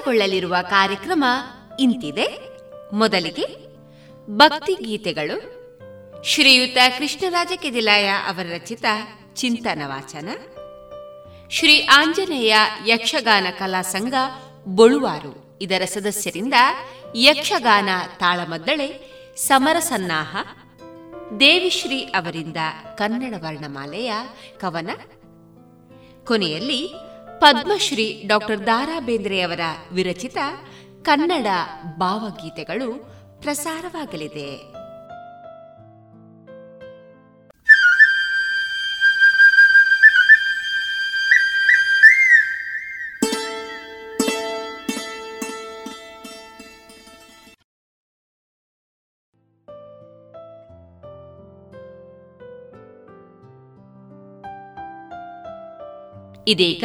ಪ್ರಸಾರಗೊಳ್ಳಲಿರುವ ಕಾರ್ಯಕ್ರಮ ಇಂತಿದೆ. ಮೊದಲಿಗೆ ಭಕ್ತಿ ಗೀತೆಗಳು. ಶ್ರೀಯುತ ಕೃಷ್ಣರಾಜ ಕೆದಿಲಾಯ ಅವರ ರಚಿತ ಚಿಂತನ ವಾಚನ. ಶ್ರೀ ಆಂಜನೇಯ ಯಕ್ಷಗಾನ ಕಲಾ ಸಂಘ ಬೊಳುವಾರು ಇದರ ಸದಸ್ಯರಿಂದ ಯಕ್ಷಗಾನ ತಾಳಮದ್ದಳೆ, ಸಮರಸನ್ನಾಹ, ದೇವಿಶ್ರೀ ಅವರಿಂದ ಕನ್ನಡ ವರ್ಣಮಾಲೆಯ ಕವನ. ಕೊನೆಯಲ್ಲಿ ಪದ್ಮಶ್ರೀ ಡಾಕ್ಟರ್ ದಾರಾ ಬೇಂದ್ರೆಯವರ ವಿರಚಿತ ಕನ್ನಡ ಭಾವಗೀತೆಗಳು ಪ್ರಸಾರವಾಗಲಿದೆ. ಇದೀಗ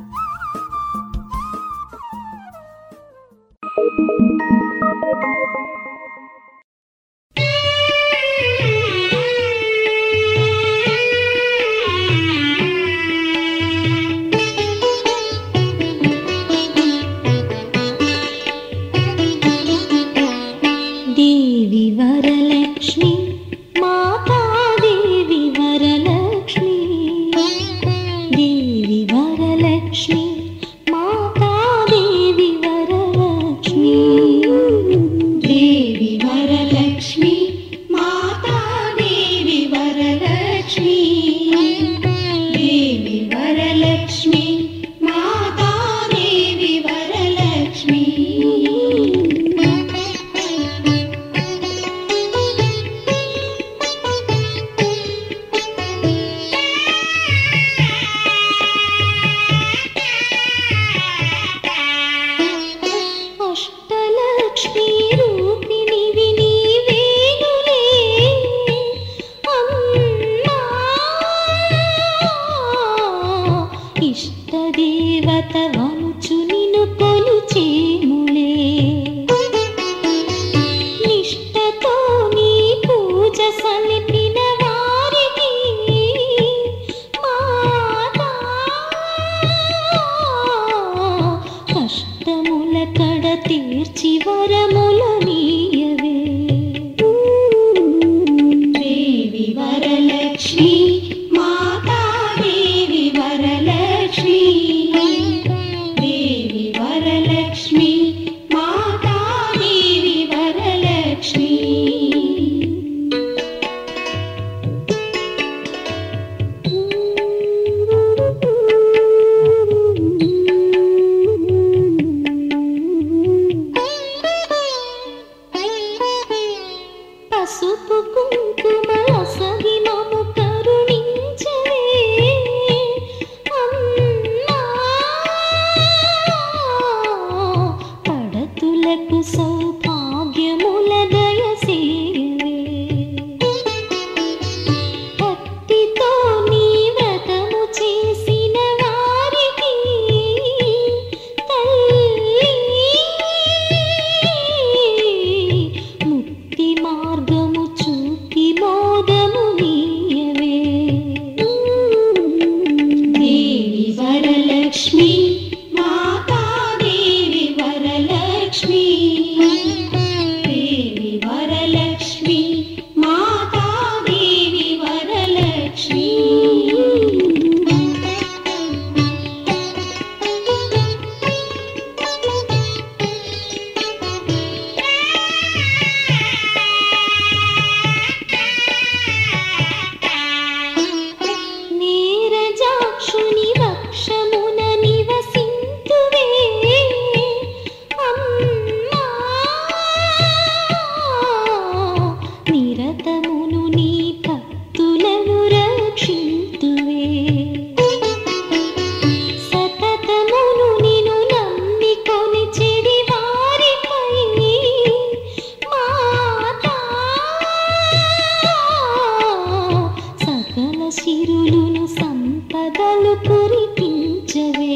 కథలు కురిపించవే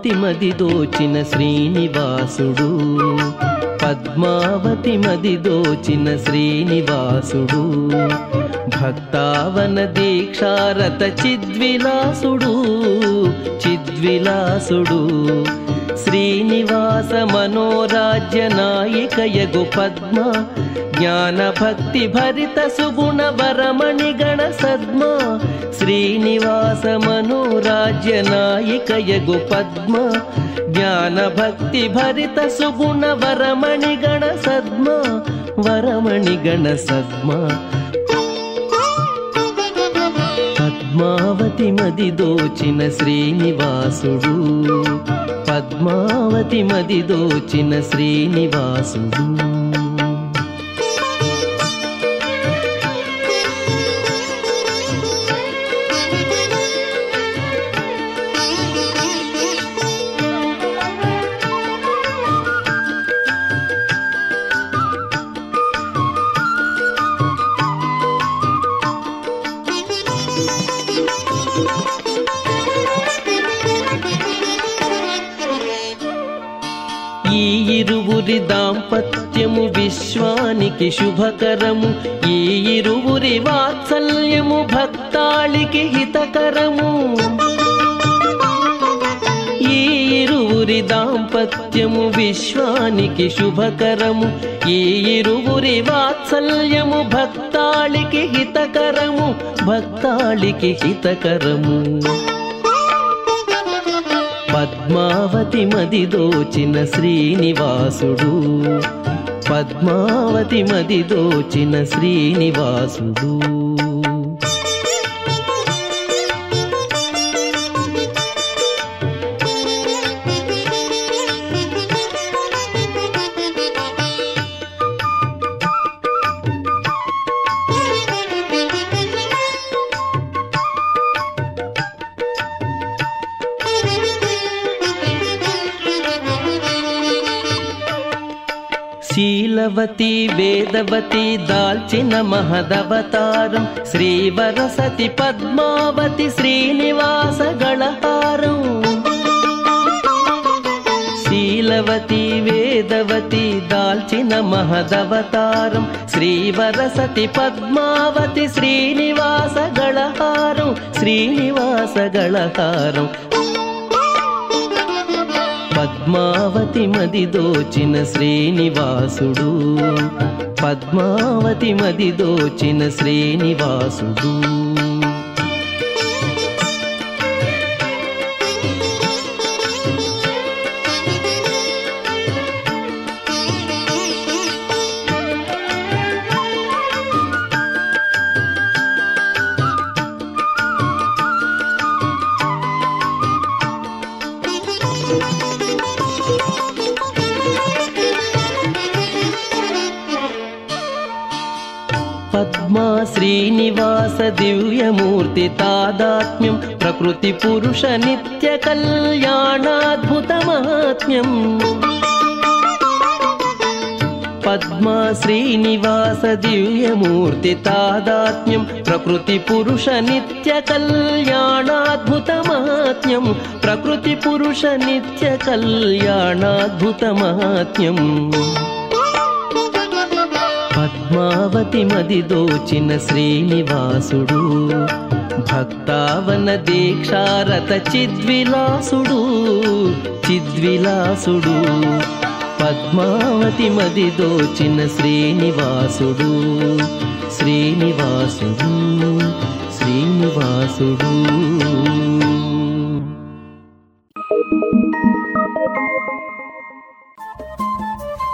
పద్మావతి మది దోచిన శ్రీనివాసుడు. పద్మావతి మది దోచిన శ్రీనివాసుడు. భక్తావన దీక్షారత చిద్విలాసుడు. చిద్విలాసుడు. శ్రీనివాస మనోరాజ్య నాయికయగు పద్మ. జ్ఞాన భక్తి భరిత సుగుణ వరమణి గణ సద్మ శ్రీనివాస మనోరాజ్య నాయకయగు పద్మ. జ్ఞాన భక్తి భరిత సుగుణ వరమణి గణ సద్మ వరమణి గణ సద్మ. పద్మావతి మది దోచిన శ్రీనివాసుడు పద్మావతి మది దోచిన శ్రీనివాసుడు. అతి శుభకరము ఈ ఇరువురి వాత్సల్యము భక్తాళికి హితకరము. ఈ ఇరువురి దాంపత్యము విశ్వానికి శుభకరము. ఈ ఇరువురి వాత్సల్యము భక్తాళికి హితకరము. భక్తాళికి హితకరము. పద్మావతి మది దోచిన శ్రీనివాసుడు. పద్మావతి మది దోచిన శ్రీనివాసుడు. శీలవతి వేదవతి దాల్చిన మహదవతారం శ్రీవరసతి పద్మావతి శ్రీనివాస గణహారం శీలవతి వేదవతి దాల్చిన మహదవతారం శ్రీవరసతి పద్మావతి శ్రీనివాస గళహారం శ్రీనివాస గళహారం పద్మావతి మది దోచిన శ్రీనివాసుడు. పద్మావతి మది దోచిన శ్రీనివాసుడు. తాదాత్మ్యం ప్రకృతి పురుష నిత్య కళ్యాణాద్భుత మహాత్మ్యం పద్మా శ్రీనివాస దివ్యమూర్తి తాదాత్మ్యం ప్రకృతి పురుష నిత్య కళ్యాణాద్భుత మహాత్మ్యం ప్రకృతి పురుష నిత్య కళ్యాణాద్భుత మహాత్మ్యం పద్మావతి మది దోచిన శ్రీనివాసుడు భక్తావన దీక్షారత చిద్విలాసుడు చిద్విలాసుడు. పద్మావతి మది దోచిన శ్రీనివాసుడు శ్రీనివాసుడు శ్రీనివాసుడు.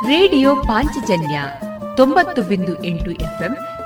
రేడియో పాంచజన్య ತೊಂಬತ್ತು బిందు ఎంటు ఎఫ్ఎం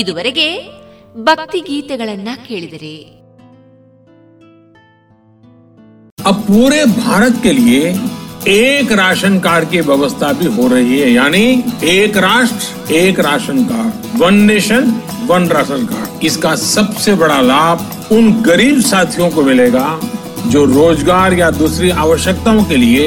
ಇದುವರೆಗೆ ಭಕ್ತಿ ಗೀತೆಗಳನ್ನ ಕೇಳಿದರೆ अब पूरे भारत के लिए एक राशन कार्ड की व्यवस्था भी हो रही है यानी एक राष्ट्र एक ration card one nation one ration card इसका सबसे बड़ा लाभ उन गरीब साथियों को मिलेगा जो रोजगार या दूसरी आवश्यकताओं के लिए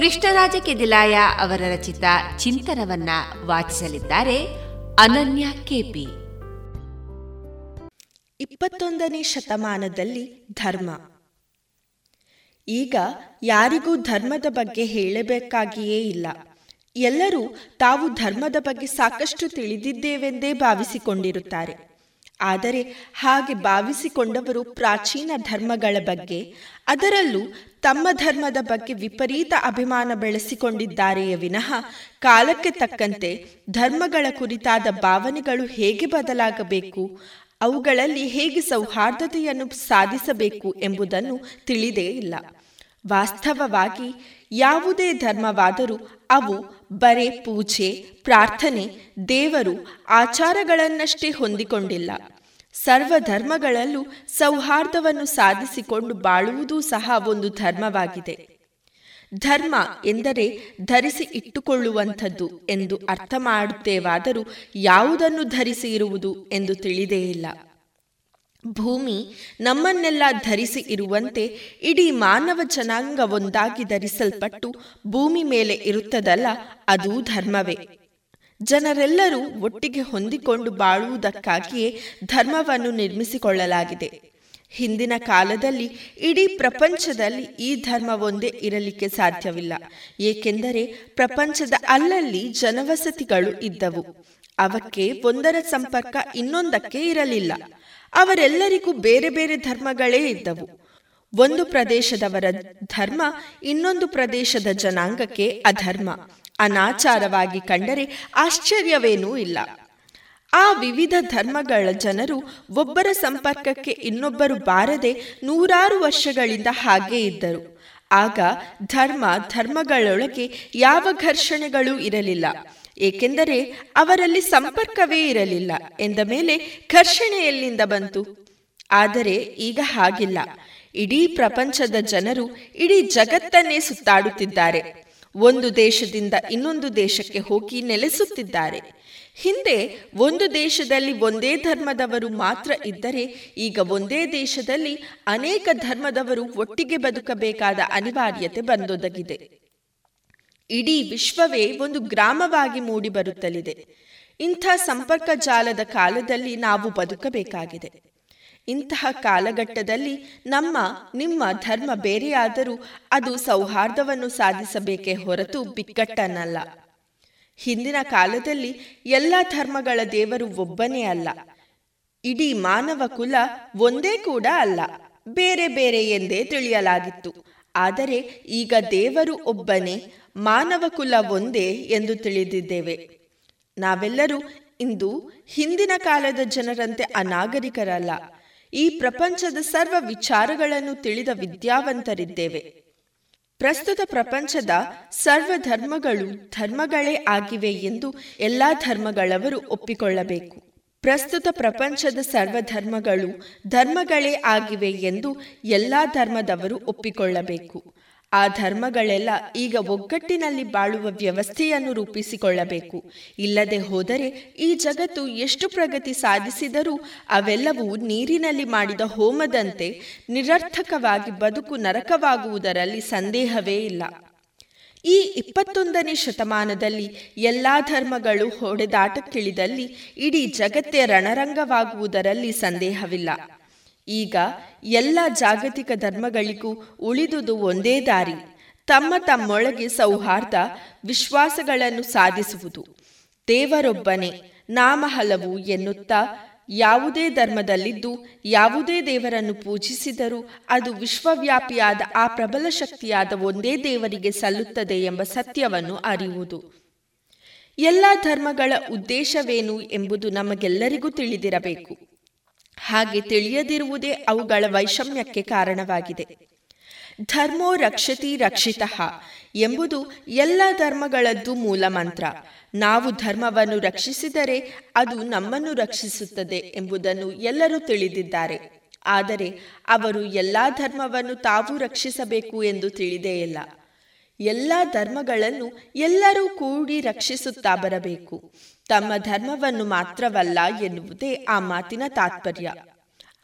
ಕೃಷ್ಣರಾಜ ಕೆದಿಲಾಯ ಅವರ ರಚಿತ ಚಿಂತನವನ್ನ ವಾಚಿಸಲಿದ್ದಾರೆ ಅನನ್ಯ ಕೆಪಿ. ಇಪ್ಪತ್ತೊಂದನೇ ಶತಮಾನದಲ್ಲಿ ಧರ್ಮ. ಈಗ ಯಾರಿಗೂ ಧರ್ಮದ ಬಗ್ಗೆ ಹೇಳಬೇಕಾಗಿಯೇ ಇಲ್ಲ. ಎಲ್ಲರೂ ತಾವು ಧರ್ಮದ ಬಗ್ಗೆ ಸಾಕಷ್ಟು ತಿಳಿದಿದ್ದೇವೆಂದೇ ಭಾವಿಸಿಕೊಂಡಿರುತ್ತಾರೆ. ಆದರೆ ಹಾಗೆ ಭಾವಿಸಿಕೊಂಡವರು ಪ್ರಾಚೀನ ಧರ್ಮಗಳ ಬಗ್ಗೆ ಅದರಲ್ಲೂ ತಮ್ಮ ಧರ್ಮದ ಬಗ್ಗೆ ವಿಪರೀತ ಅಭಿಮಾನ ಬೆಳೆಸಿಕೊಂಡಿದ್ದಾರೆಯೇ ವಿನಃ ಕಾಲಕ್ಕೆ ತಕ್ಕಂತೆ ಧರ್ಮಗಳ ಕುರಿತಾದ ಭಾವನೆಗಳು ಹೇಗೆ ಬದಲಾಗಬೇಕು, ಅವುಗಳಲ್ಲಿ ಹೇಗೆ ಸೌಹಾರ್ದತೆಯನ್ನು ಸಾಧಿಸಬೇಕು ಎಂಬುದನ್ನು ತಿಳಿದೇ ಇಲ್ಲ. ವಾಸ್ತವವಾಗಿ ಯಾವುದೇ ಧರ್ಮವಾದರೂ ಅವು ಬರೆ, ಪೂಜೆ, ಪ್ರಾರ್ಥನೆ, ದೇವರು ಆಚಾರಗಳನ್ನಷ್ಟೇ ಹೊಂದಿಕೊಂಡಿಲ್ಲ. ಸರ್ವ ಧರ್ಮಗಳಲ್ಲೂ ಸೌಹಾರ್ದವನ್ನು ಸಾಧಿಸಿಕೊಂಡು ಬಾಳುವುದೂ ಸಹ ಒಂದು ಧರ್ಮವಾಗಿದೆ. ಧರ್ಮ ಎಂದರೆ ಧರಿಸಿ ಇಟ್ಟುಕೊಳ್ಳುವಂಥದ್ದು ಎಂದು ಅರ್ಥ ಮಾಡುತ್ತೇವಾದರೂ ಯಾವುದನ್ನು ಧರಿಸಿ ಇರುವುದು ಎಂದು ತಿಳಿದೇ ಇಲ್ಲ. ಭೂಮಿ ನಮ್ಮನ್ನೆಲ್ಲ ಧರಿಸಿ ಇರುವಂತೆ ಇಡೀ ಮಾನವ ಜನಾಂಗ ಒಂದಾಗಿ ಧರಿಸಲ್ಪಟ್ಟು ಭೂಮಿ ಮೇಲೆ ಇರುತ್ತದಲ್ಲ, ಅದು ಧರ್ಮವೇ. ಜನರೆಲ್ಲರೂ ಒಟ್ಟಿಗೆ ಹೊಂದಿಕೊಂಡು ಬಾಳುವುದಕ್ಕಾಗಿಯೇ ಧರ್ಮವನ್ನು ನಿರ್ಮಿಸಿಕೊಳ್ಳಲಾಗಿದೆ. ಹಿಂದಿನ ಕಾಲದಲ್ಲಿ ಇಡೀ ಪ್ರಪಂಚದಲ್ಲಿ ಈ ಧರ್ಮವೊಂದೇ ಇರಲಿಕ್ಕೆ ಸಾಧ್ಯವಿಲ್ಲ. ಏಕೆಂದರೆ ಪ್ರಪಂಚದ ಅಲ್ಲಲ್ಲಿ ಜನವಸತಿಗಳು ಇದ್ದವು. ಅವಕ್ಕೆ ಒಂದರ ಸಂಪರ್ಕ ಇನ್ನೊಂದಕ್ಕೆ ಇರಲಿಲ್ಲ. ಅವರೆಲ್ಲರಿಗೂ ಬೇರೆ ಬೇರೆ ಧರ್ಮಗಳೇ ಇದ್ದವು. ಒಂದು ಪ್ರದೇಶದವರ ಧರ್ಮ ಇನ್ನೊಂದು ಪ್ರದೇಶದ ಜನಾಂಗಕ್ಕೆ ಅಧರ್ಮ. ಅನಾಚಾರವಾಗಿ ಕಂಡರೆ ಆಶ್ಚರ್ಯವೇನೂ ಇಲ್ಲ. ಆ ವಿವಿಧ ಧರ್ಮಗಳ ಜನರು ಒಬ್ಬರ ಸಂಪರ್ಕಕ್ಕೆ ಇನ್ನೊಬ್ಬರು ಬಾರದೆ ನೂರಾರು ವರ್ಷಗಳಿಂದ ಹಾಗೇ ಇದ್ದರು. ಆಗ ಧರ್ಮ ಧರ್ಮಗಳೊಳಗೆ ಯಾವ ಘರ್ಷಣೆಗಳೂ ಇರಲಿಲ್ಲ. ಏಕೆಂದರೆ ಅವರಲ್ಲಿ ಸಂಪರ್ಕವೇ ಇರಲಿಲ್ಲ ಎಂದ ಮೇಲೆ ಘರ್ಷಣೆ ಎಲ್ಲಿಂದ ಬಂತು? ಆದರೆ ಈಗ ಹಾಗಿಲ್ಲ. ಇಡೀ ಪ್ರಪಂಚದ ಜನರು ಇಡೀ ಜಗತ್ತನ್ನೇ ಸುತ್ತಾಡುತ್ತಿದ್ದಾರೆ. ಒಂದು ದೇಶದಿಂದ ಇನ್ನೊಂದು ದೇಶಕ್ಕೆ ಹೋಗಿ ನೆಲೆಸುತ್ತಿದ್ದಾರೆ. ಹಿಂದೆ ಒಂದು ದೇಶದಲ್ಲಿ ಒಂದೇ ಧರ್ಮದವರು ಮಾತ್ರ ಇದ್ದರೆ, ಈಗ ಒಂದೇ ದೇಶದಲ್ಲಿ ಅನೇಕ ಧರ್ಮದವರು ಒಟ್ಟಿಗೆ ಬದುಕಬೇಕಾದ ಅನಿವಾರ್ಯತೆ ಬಂದೊದಗಿದೆ. ಇಡೀ ವಿಶ್ವವೇ ಒಂದು ಗ್ರಾಮವಾಗಿ ಮೂಡಿಬರುತ್ತಲಿದೆ. ಇಂಥ ಸಂಪರ್ಕ ಜಾಲದ ಕಾಲದಲ್ಲಿ ನಾವು ಬದುಕಬೇಕಾಗಿದೆ. ಇಂತಹ ಕಾಲಘಟ್ಟದಲ್ಲಿ ನಮ್ಮ, ನಿಮ್ಮ ಧರ್ಮ ಬೇರೆಯಾದರೂ ಅದು ಸೌಹಾರ್ದವನ್ನು ಸಾಧಿಸಬೇಕೇ ಹೊರತು ಬಿಕ್ಕಟ್ಟನಲ್ಲ. ಹಿಂದಿನ ಕಾಲದಲ್ಲಿ ಎಲ್ಲ ಧರ್ಮಗಳ ದೇವರು ಒಬ್ಬನೇ ಅಲ್ಲ. ಇಡೀ ಮಾನವ ಕುಲ ಒಂದೇ ಕೂಡ ಅಲ್ಲ. ಬೇರೆ ಬೇರೆ ಎಂದೇ ತಿಳಿಯಲಾಗಿತ್ತು. ಆದರೆ ಈಗ ದೇವರು ಒಬ್ಬನೇ, ಮಾನವ ಕುಲ ಒಂದೇ ಎಂದು ತಿಳಿದಿದ್ದೇವೆ. ನಾವೆಲ್ಲರೂ ಇಂದು ಹಿಂದಿನ ಕಾಲದ ಜನರಂತೆ ಅನಾಗರಿಕರಲ್ಲ. ಈ ಪ್ರಪಂಚದ ಸರ್ವ ವಿಚಾರಗಳನ್ನು ತಿಳಿದ ವಿದ್ಯಾವಂತರಿದ್ದೇವೆ. ಪ್ರಸ್ತುತ ಪ್ರಪಂಚದ ಸರ್ವ ಧರ್ಮಗಳು ಧರ್ಮಗಳೇ ಆಗಿವೆ ಎಂದು ಎಲ್ಲಾ ಧರ್ಮಗಳವರು ಒಪ್ಪಿಕೊಳ್ಳಬೇಕು. ಪ್ರಸ್ತುತ ಪ್ರಪಂಚದ ಸರ್ವ ಧರ್ಮಗಳು ಧರ್ಮಗಳೇ ಆಗಿವೆ ಎಂದು ಎಲ್ಲಾ ಧರ್ಮದವರು ಒಪ್ಪಿಕೊಳ್ಳಬೇಕು. ಆ ಧರ್ಮಗಳೆಲ್ಲ ಈಗ ಒಗ್ಗಟ್ಟಿನಲ್ಲಿ ಬಾಳುವ ವ್ಯವಸ್ಥೆಯನ್ನು ರೂಪಿಸಿಕೊಳ್ಳಬೇಕು. ಇಲ್ಲದೆ ಹೋದರೆ ಈ ಜಗತ್ತು ಎಷ್ಟು ಪ್ರಗತಿ ಸಾಧಿಸಿದರೂ ಅವೆಲ್ಲವೂ ನೀರಿನಲ್ಲಿ ಮಾಡಿದ ಹೋಮದಂತೆ ನಿರರ್ಥಕವಾಗಿ ಬದುಕು ನರಕವಾಗುವುದರಲ್ಲಿ ಸಂದೇಹವೇ ಇಲ್ಲ. ಈ ಇಪ್ಪತ್ತೊಂದನೇ ಶತಮಾನದಲ್ಲಿ ಎಲ್ಲಾ ಧರ್ಮಗಳು ಹೊಡೆದಾಟಕ್ಕಿಳಿದಲ್ಲಿ ಇಡೀ ಜಗತ್ತೇ ರಣರಂಗವಾಗುವುದರಲ್ಲಿ ಸಂದೇಹವಿಲ್ಲ. ಈಗ ಎಲ್ಲ ಜಾಗತಿಕ ಧರ್ಮಗಳಿಗೂ ಉಳಿದುದು ಒಂದೇ ದಾರಿ, ತಮ್ಮ ತಮ್ಮೊಳಗೆ ಸೌಹಾರ್ದ ವಿಶ್ವಾಸಗಳನ್ನು ಸಾಧಿಸುವುದು. ದೇವರೊಬ್ಬನೇ ನಾಮ ಹಲವು ಎನ್ನುತ್ತಾ ಯಾವುದೇ ಧರ್ಮದಲ್ಲಿದ್ದು ಯಾವುದೇ ದೇವರನ್ನು ಪೂಜಿಸಿದರೂ ಅದು ವಿಶ್ವವ್ಯಾಪಿಯಾದ ಆ ಪ್ರಬಲ ಶಕ್ತಿಯಾದ ಒಂದೇ ದೇವರಿಗೆ ಸಲ್ಲುತ್ತದೆ ಎಂಬ ಸತ್ಯವನ್ನು ಅರಿಯುವುದು. ಎಲ್ಲ ಧರ್ಮಗಳ ಉದ್ದೇಶವೇನು ಎಂಬುದು ನಮಗೆಲ್ಲರಿಗೂ ತಿಳಿದಿರಬೇಕು. ಹಾಗೆ ತಿಳಿಯದಿರುವುದೇ ಅವುಗಳ ವೈಷಮ್ಯಕ್ಕೆ ಕಾರಣವಾಗಿದೆ. ಧರ್ಮೋ ರಕ್ಷತಿ ರಕ್ಷಿತ ಎಂಬುದು ಎಲ್ಲ ಧರ್ಮಗಳದ್ದು ಮೂಲ ಮಂತ್ರ. ನಾವು ಧರ್ಮವನ್ನು ರಕ್ಷಿಸಿದರೆ ಅದು ನಮ್ಮನ್ನು ರಕ್ಷಿಸುತ್ತದೆ ಎಂಬುದನ್ನು ಎಲ್ಲರೂ ತಿಳಿದಿದ್ದಾರೆ. ಆದರೆ ಅವರು ಎಲ್ಲಾ ಧರ್ಮವನ್ನು ತಾವು ರಕ್ಷಿಸಬೇಕು ಎಂದು ತಿಳಿದೇ ಇಲ್ಲ. ಎಲ್ಲ ಧರ್ಮಗಳನ್ನು ಎಲ್ಲರೂ ಕೂಡಿ ರಕ್ಷಿಸುತ್ತಾ ಬರಬೇಕು. ತಮ್ಮ ಧರ್ಮವನ್ನು ಮಾತ್ರವಲ್ಲ ಎನ್ನುವುದೇ ಆ ಮಾತಿನ ತಾತ್ಪರ್ಯ.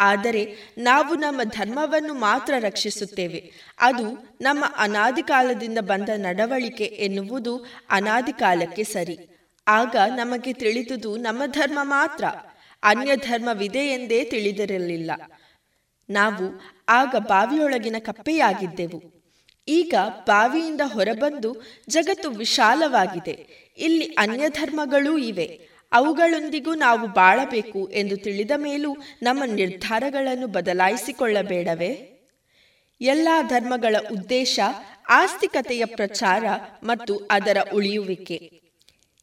ಆದರೆ ನಾವು ನಮ್ಮ ಧರ್ಮವನ್ನು ಮಾತ್ರ ರಕ್ಷಿಸುತ್ತೇವೆ. ಅದು ನಮ್ಮ ಅನಾದಿ ಕಾಲದಿಂದ ಬಂದ ನಡವಳಿಕೆ ಎನ್ನುವುದು ಅನಾದಿ ಕಾಲಕ್ಕೆ ಸರಿ. ಆಗ ನಮಗೆ ತಿಳಿದುದು ನಮ್ಮ ಧರ್ಮ ಮಾತ್ರ. ಅನ್ಯ ಧರ್ಮವಿದೆ ಎಂದೇ ತಿಳಿದಿರಲಿಲ್ಲ. ನಾವು ಆಗ ಬಾವಿಯೊಳಗಿನ ಕಪ್ಪೆಯಾಗಿದ್ದೆವು. ಈಗ ಬಾವಿಯಿಂದ ಹೊರಬಂದು ಜಗತ್ತು ವಿಶಾಲವಾಗಿದೆ. ಇಲ್ಲಿ ಅನ್ಯ ಧರ್ಮಗಳೂ ಇವೆ. ಅವುಗಳೊಂದಿಗೂ ನಾವು ಬಾಳಬೇಕು ಎಂದು ತಿಳಿದ ಮೇಲೂ ನಮ್ಮ ನಿರ್ಧಾರಗಳನ್ನು ಬದಲಾಯಿಸಿಕೊಳ್ಳಬೇಡವೇ? ಎಲ್ಲ ಧರ್ಮಗಳ ಉದ್ದೇಶ, ಆಸ್ತಿಕತೆಯ ಪ್ರಚಾರ ಮತ್ತು ಅದರ ಉಳಿಯುವಿಕೆ.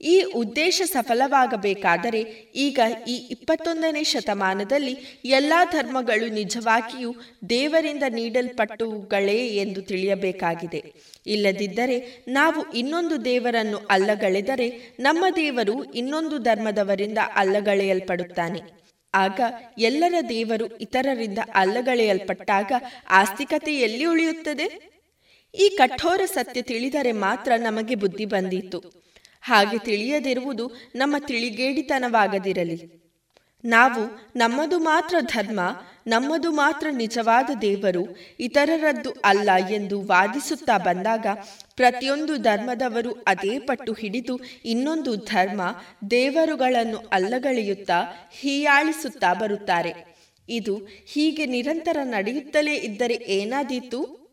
ಈ ಉದ್ದೇಶ ಸಫಲವಾಗಬೇಕಾದರೆ ಈಗ ಈ ಇಪ್ಪತ್ತೊಂದನೇ ಶತಮಾನದಲ್ಲಿ ಎಲ್ಲ ಧರ್ಮಗಳು ನಿಜವಾಗಿಯೂ ದೇವರಿಂದ ನೀಡಲ್ಪಟ್ಟವುಗಳೇ ಎಂದು ತಿಳಿಯಬೇಕಾಗಿದೆ. ಇಲ್ಲದಿದ್ದರೆ ನಾವು ಇನ್ನೊಂದು ದೇವರನ್ನು ಅಲ್ಲಗಳೆದರೆ ನಮ್ಮ ದೇವರು ಇನ್ನೊಂದು ಧರ್ಮದವರಿಂದ ಅಲ್ಲಗಳೆಯಲ್ಪಡುತ್ತಾನೆ. ಆಗ ಎಲ್ಲರ ದೇವರು ಇತರರಿಂದ ಅಲ್ಲಗಳೆಯಲ್ಪಟ್ಟಾಗ ಆಸ್ತಿಕತೆ ಎಲ್ಲಿ ಉಳಿಯುತ್ತದೆ? ಈ ಕಠೋರ ಸತ್ಯ ತಿಳಿದರೆ ಮಾತ್ರ ನಮಗೆ ಬುದ್ಧಿ ಬಂದಿತು. ಹಾಗೆ ತಿಳಿಯದಿರುವುದು ನಮ್ಮ ತಿಳಿಗೇಡಿತನವಾಗದಿರಲಿ. ನಾವು ನಮ್ಮದು ಮಾತ್ರ ಧರ್ಮ ನಮ್ಮದು ಮಾತ್ರ ನಿಜವಾದ ದೇವರು ಇತರರದ್ದು ಅಲ್ಲ ಎಂದು ವಾದಿಸುತ್ತಾ ಬಂದಾಗ ಪ್ರತಿಯೊಂದು ಧರ್ಮದವರು ಅದೇ ಪಟ್ಟು ಹಿಡಿದು ಇನ್ನೊಂದು ಧರ್ಮ ದೇವರುಗಳನ್ನು ಅಲ್ಲಗಳೆಯುತ್ತಾ ಹೀಯಾಳಿಸುತ್ತಾ ಬರುತ್ತಾರೆ. ಇದು ಹೀಗೆ ನಿರಂತರ ನಡೆಯುತ್ತಲೇ ಇದ್ದರೆ ಏನಾದೀತು?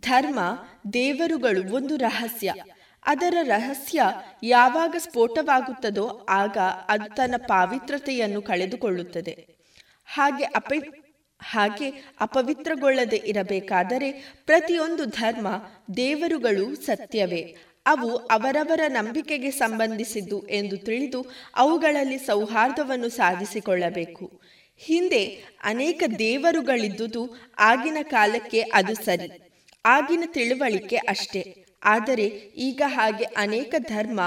ಧರ್ಮ, ದೇವರುಗಳು ಒಂದು ರಹಸ್ಯ. ಅದರ ರಹಸ್ಯ ಯಾವಾಗ ಸ್ಫೋಟವಾಗುತ್ತದೋ ಆಗ ಅದು ತನ್ನ ಪಾವಿತ್ರತೆಯನ್ನು ಕಳೆದುಕೊಳ್ಳುತ್ತದೆ. ಹಾಗೆ ಅಪಿ ಹಾಗೆ ಅಪವಿತ್ರಗೊಳ್ಳದೆ ಇರಬೇಕಾದರೆ ಪ್ರತಿಯೊಂದು ಧರ್ಮ ದೇವರುಗಳು ಸತ್ಯವೇ. ಅವು ಅವರವರ ನಂಬಿಕೆಗೆ ಸಂಬಂಧಿಸಿದ್ದು ಎಂದು ತಿಳಿದು ಅವುಗಳಲ್ಲಿ ಸೌಹಾರ್ದವನ್ನು ಸಾಧಿಸಿಕೊಳ್ಳಬೇಕು. ಹಿಂದೆ ಅನೇಕ ದೇವರುಗಳಿದ್ದುದು ಆಗಿನ ಕಾಲಕ್ಕೆ ಅದು ಸರಿ, ಆಗಿನ ತಿಳುವಳಿಕೆ ಅಷ್ಟೇ. ಆದರೆ ಈಗ ಹಾಗೆ ಅನೇಕ ಧರ್ಮ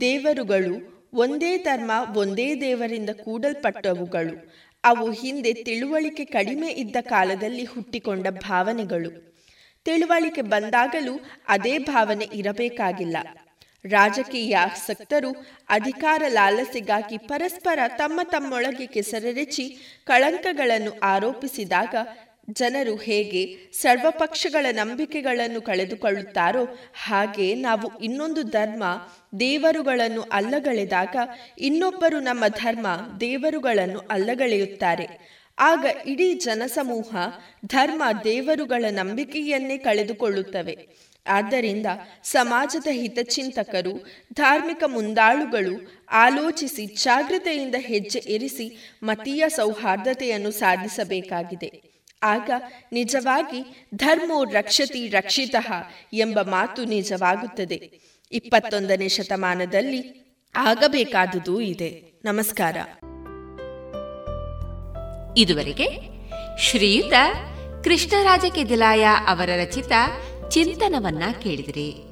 ದೇವರುಗಳು ಒಂದೇ ಧರ್ಮ ಒಂದೇ ದೇವರಿಂದ ಕೂಡಲ್ಪಟ್ಟವುಗಳು. ಅವು ಹಿಂದೆ ತಿಳುವಳಿಕೆ ಕಡಿಮೆ ಇದ್ದ ಕಾಲದಲ್ಲಿ ಹುಟ್ಟಿಕೊಂಡ ಭಾವನೆಗಳು. ತಿಳುವಳಿಕೆ ಬಂದಾಗಲೂ ಅದೇ ಭಾವನೆ ಇರಬೇಕಾಗಿಲ್ಲ. ರಾಜಕೀಯ ಆಸಕ್ತರು ಅಧಿಕಾರ ಲಾಲಸೆಗಾಗಿ ಪರಸ್ಪರ ತಮ್ಮ ತಮ್ಮೊಳಗೆ ಕೆಸರೆರೆಚಿ ಕಳಂಕಗಳನ್ನು ಆರೋಪಿಸಿದಾಗ ಜನರು ಹೇಗೆ ಸರ್ವಪಕ್ಷಗಳ ನಂಬಿಕೆಗಳನ್ನು ಕಳೆದುಕೊಳ್ಳುತ್ತಾರೋ ಹಾಗೆ ನಾವು ಇನ್ನೊಂದು ಧರ್ಮ, ದೇವರುಗಳನ್ನು ಅಲ್ಲಗಳೆದಾಗ ಇನ್ನೊಬ್ಬರು ನಮ್ಮ ಧರ್ಮ, ದೇವರುಗಳನ್ನು ಅಲ್ಲಗಳೆಯುತ್ತಾರೆ. ಆಗ ಇಡೀ ಜನಸಮೂಹ ಧರ್ಮ, ದೇವರುಗಳ ನಂಬಿಕೆಯನ್ನೇ ಕಳೆದುಕೊಳ್ಳುತ್ತವೆ. ಆದ್ದರಿಂದ ಸಮಾಜದ ಹಿತಚಿಂತಕರು, ಧಾರ್ಮಿಕ ಮುಂದಾಳುಗಳು ಆಲೋಚಿಸಿ ಜಾಗೃತೆಯಿಂದ ಹೆಜ್ಜೆ ಇರಿಸಿ ಮತೀಯ ಸೌಹಾರ್ದತೆಯನ್ನು ಸಾಧಿಸಬೇಕಾಗಿದೆ. ಆಗ ನಿಜವಾಗಿ ಧರ್ಮೋ ರಕ್ಷತಿ ರಕ್ಷಿತ ಎಂಬ ಮಾತು ನಿಜವಾಗುತ್ತದೆ. ಇಪ್ಪತ್ತೊಂದನೇ ಶತಮಾನದಲ್ಲಿ ಆಗಬೇಕಾದುದೂ ಇದೆ. ನಮಸ್ಕಾರ. ಇದುವರೆಗೆ ಶ್ರೀಯುತ ಕೃಷ್ಣರಾಜ ಕೆದಿಲಾಯ ಅವರ ರಚಿತ ಚಿಂತನವನ್ನ ಕೇಳಿದಿರಿ.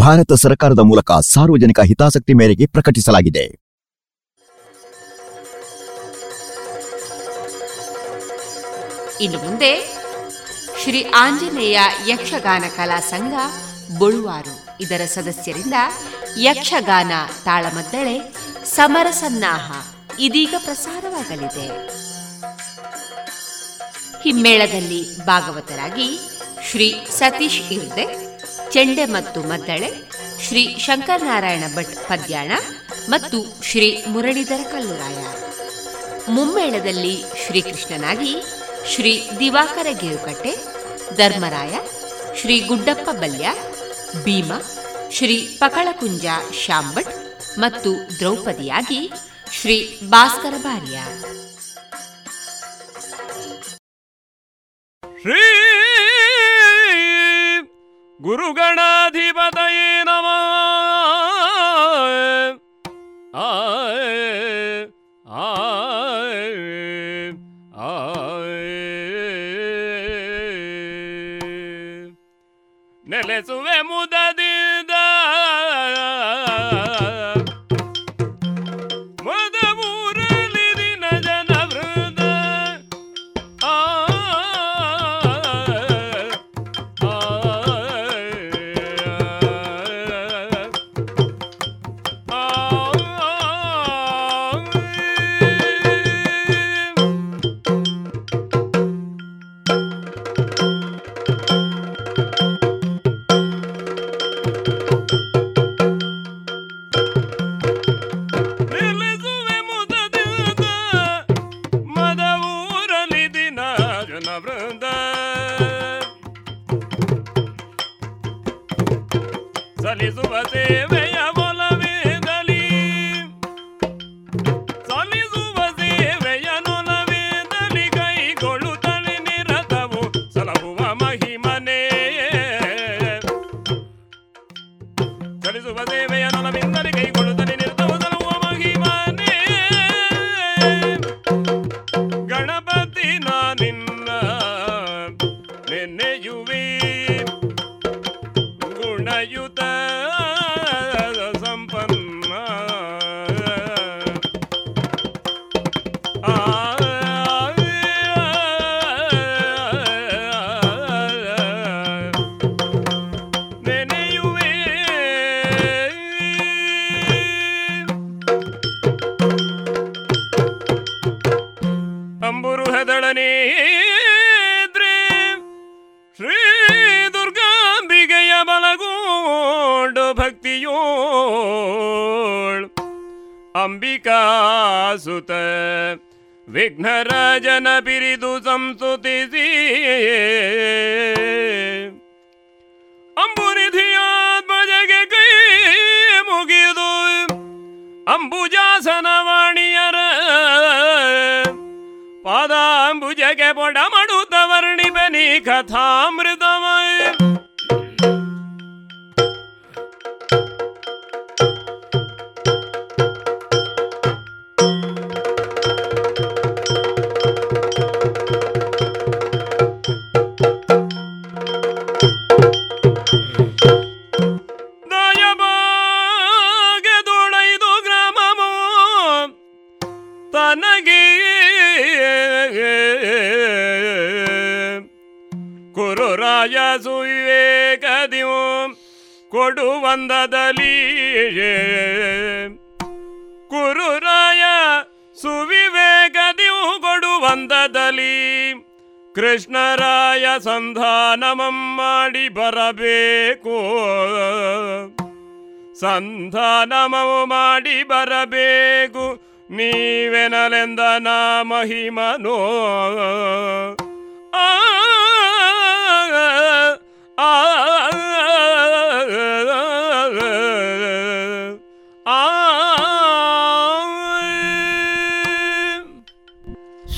ಭಾರತ ಸರ್ಕಾರದ ಮೂಲಕ ಸಾರ್ವಜನಿಕ ಹಿತಾಸಕ್ತಿ ಮೇರೆಗೆ ಪ್ರಕಟಿಸಲಾಗಿದೆ. ಇನ್ನು ಮುಂದೆ ಶ್ರೀ ಆಂಜನೇಯ ಯಕ್ಷಗಾನ ಕಲಾ ಸಂಘ ಬೊಳುವಾರು. ಇದರ ಸದಸ್ಯರಿಂದ ಯಕ್ಷಗಾನ ತಾಳಮದ್ದಳೆ ಸಮರಸನ್ನಾಹ ಇದೀಗ ಪ್ರಸಾರವಾಗಲಿದೆ. ಹಿಮ್ಮೇಳದಲ್ಲಿ ಭಾಗವತರಾಗಿ ಶ್ರೀ ಸತೀಶ್ ಇರ್ದೆ ಚೆಂಡೆ ಮತ್ತು ಮದ್ದಳೆ, ಶ್ರೀ ಶಂಕರನಾರಾಯಣ ಭಟ್ ಪದ್ಯಾಣ ಮತ್ತು ಶ್ರೀ ಮುರಳೀಧರ ಕಲ್ಲುರಾಯ. ಮುಮ್ಮೇಳದಲ್ಲಿ ಶ್ರೀಕೃಷ್ಣನಾಗಿ ಶ್ರೀ ದಿವಾಕರ ಗೇರುಕಟ್ಟೆ, ಧರ್ಮರಾಯ, ಶ್ರೀ ಗುಡ್ಡಪ್ಪ ಬಲ್ಯ, ಭೀಮ, ಶ್ರೀ ಪಕಳಕುಂಜ ಶಾಂಭಟ್ ಮತ್ತು ದ್ರೌಪದಿಯಾಗಿ ಶ್ರೀ ಭಾಸ್ಕರ ಭಾರ್ಯ. ಗುರುಗಣಾಧಿಪತಯೇ ನಮಃ. ಕೊಡುವಂದದಲ್ಲಿ ಕೃಷ್ಣರಾಯ ಸಂಧಾನಮಂ ಮಾಡಿ ಬರಬೇಕು ಸಂಧಾನಮವು ಮಾಡಿ ಬರಬೇಕು ನೀವೆನಲೆಂದ ನಾ ಮಹಿಮನೋ ಆ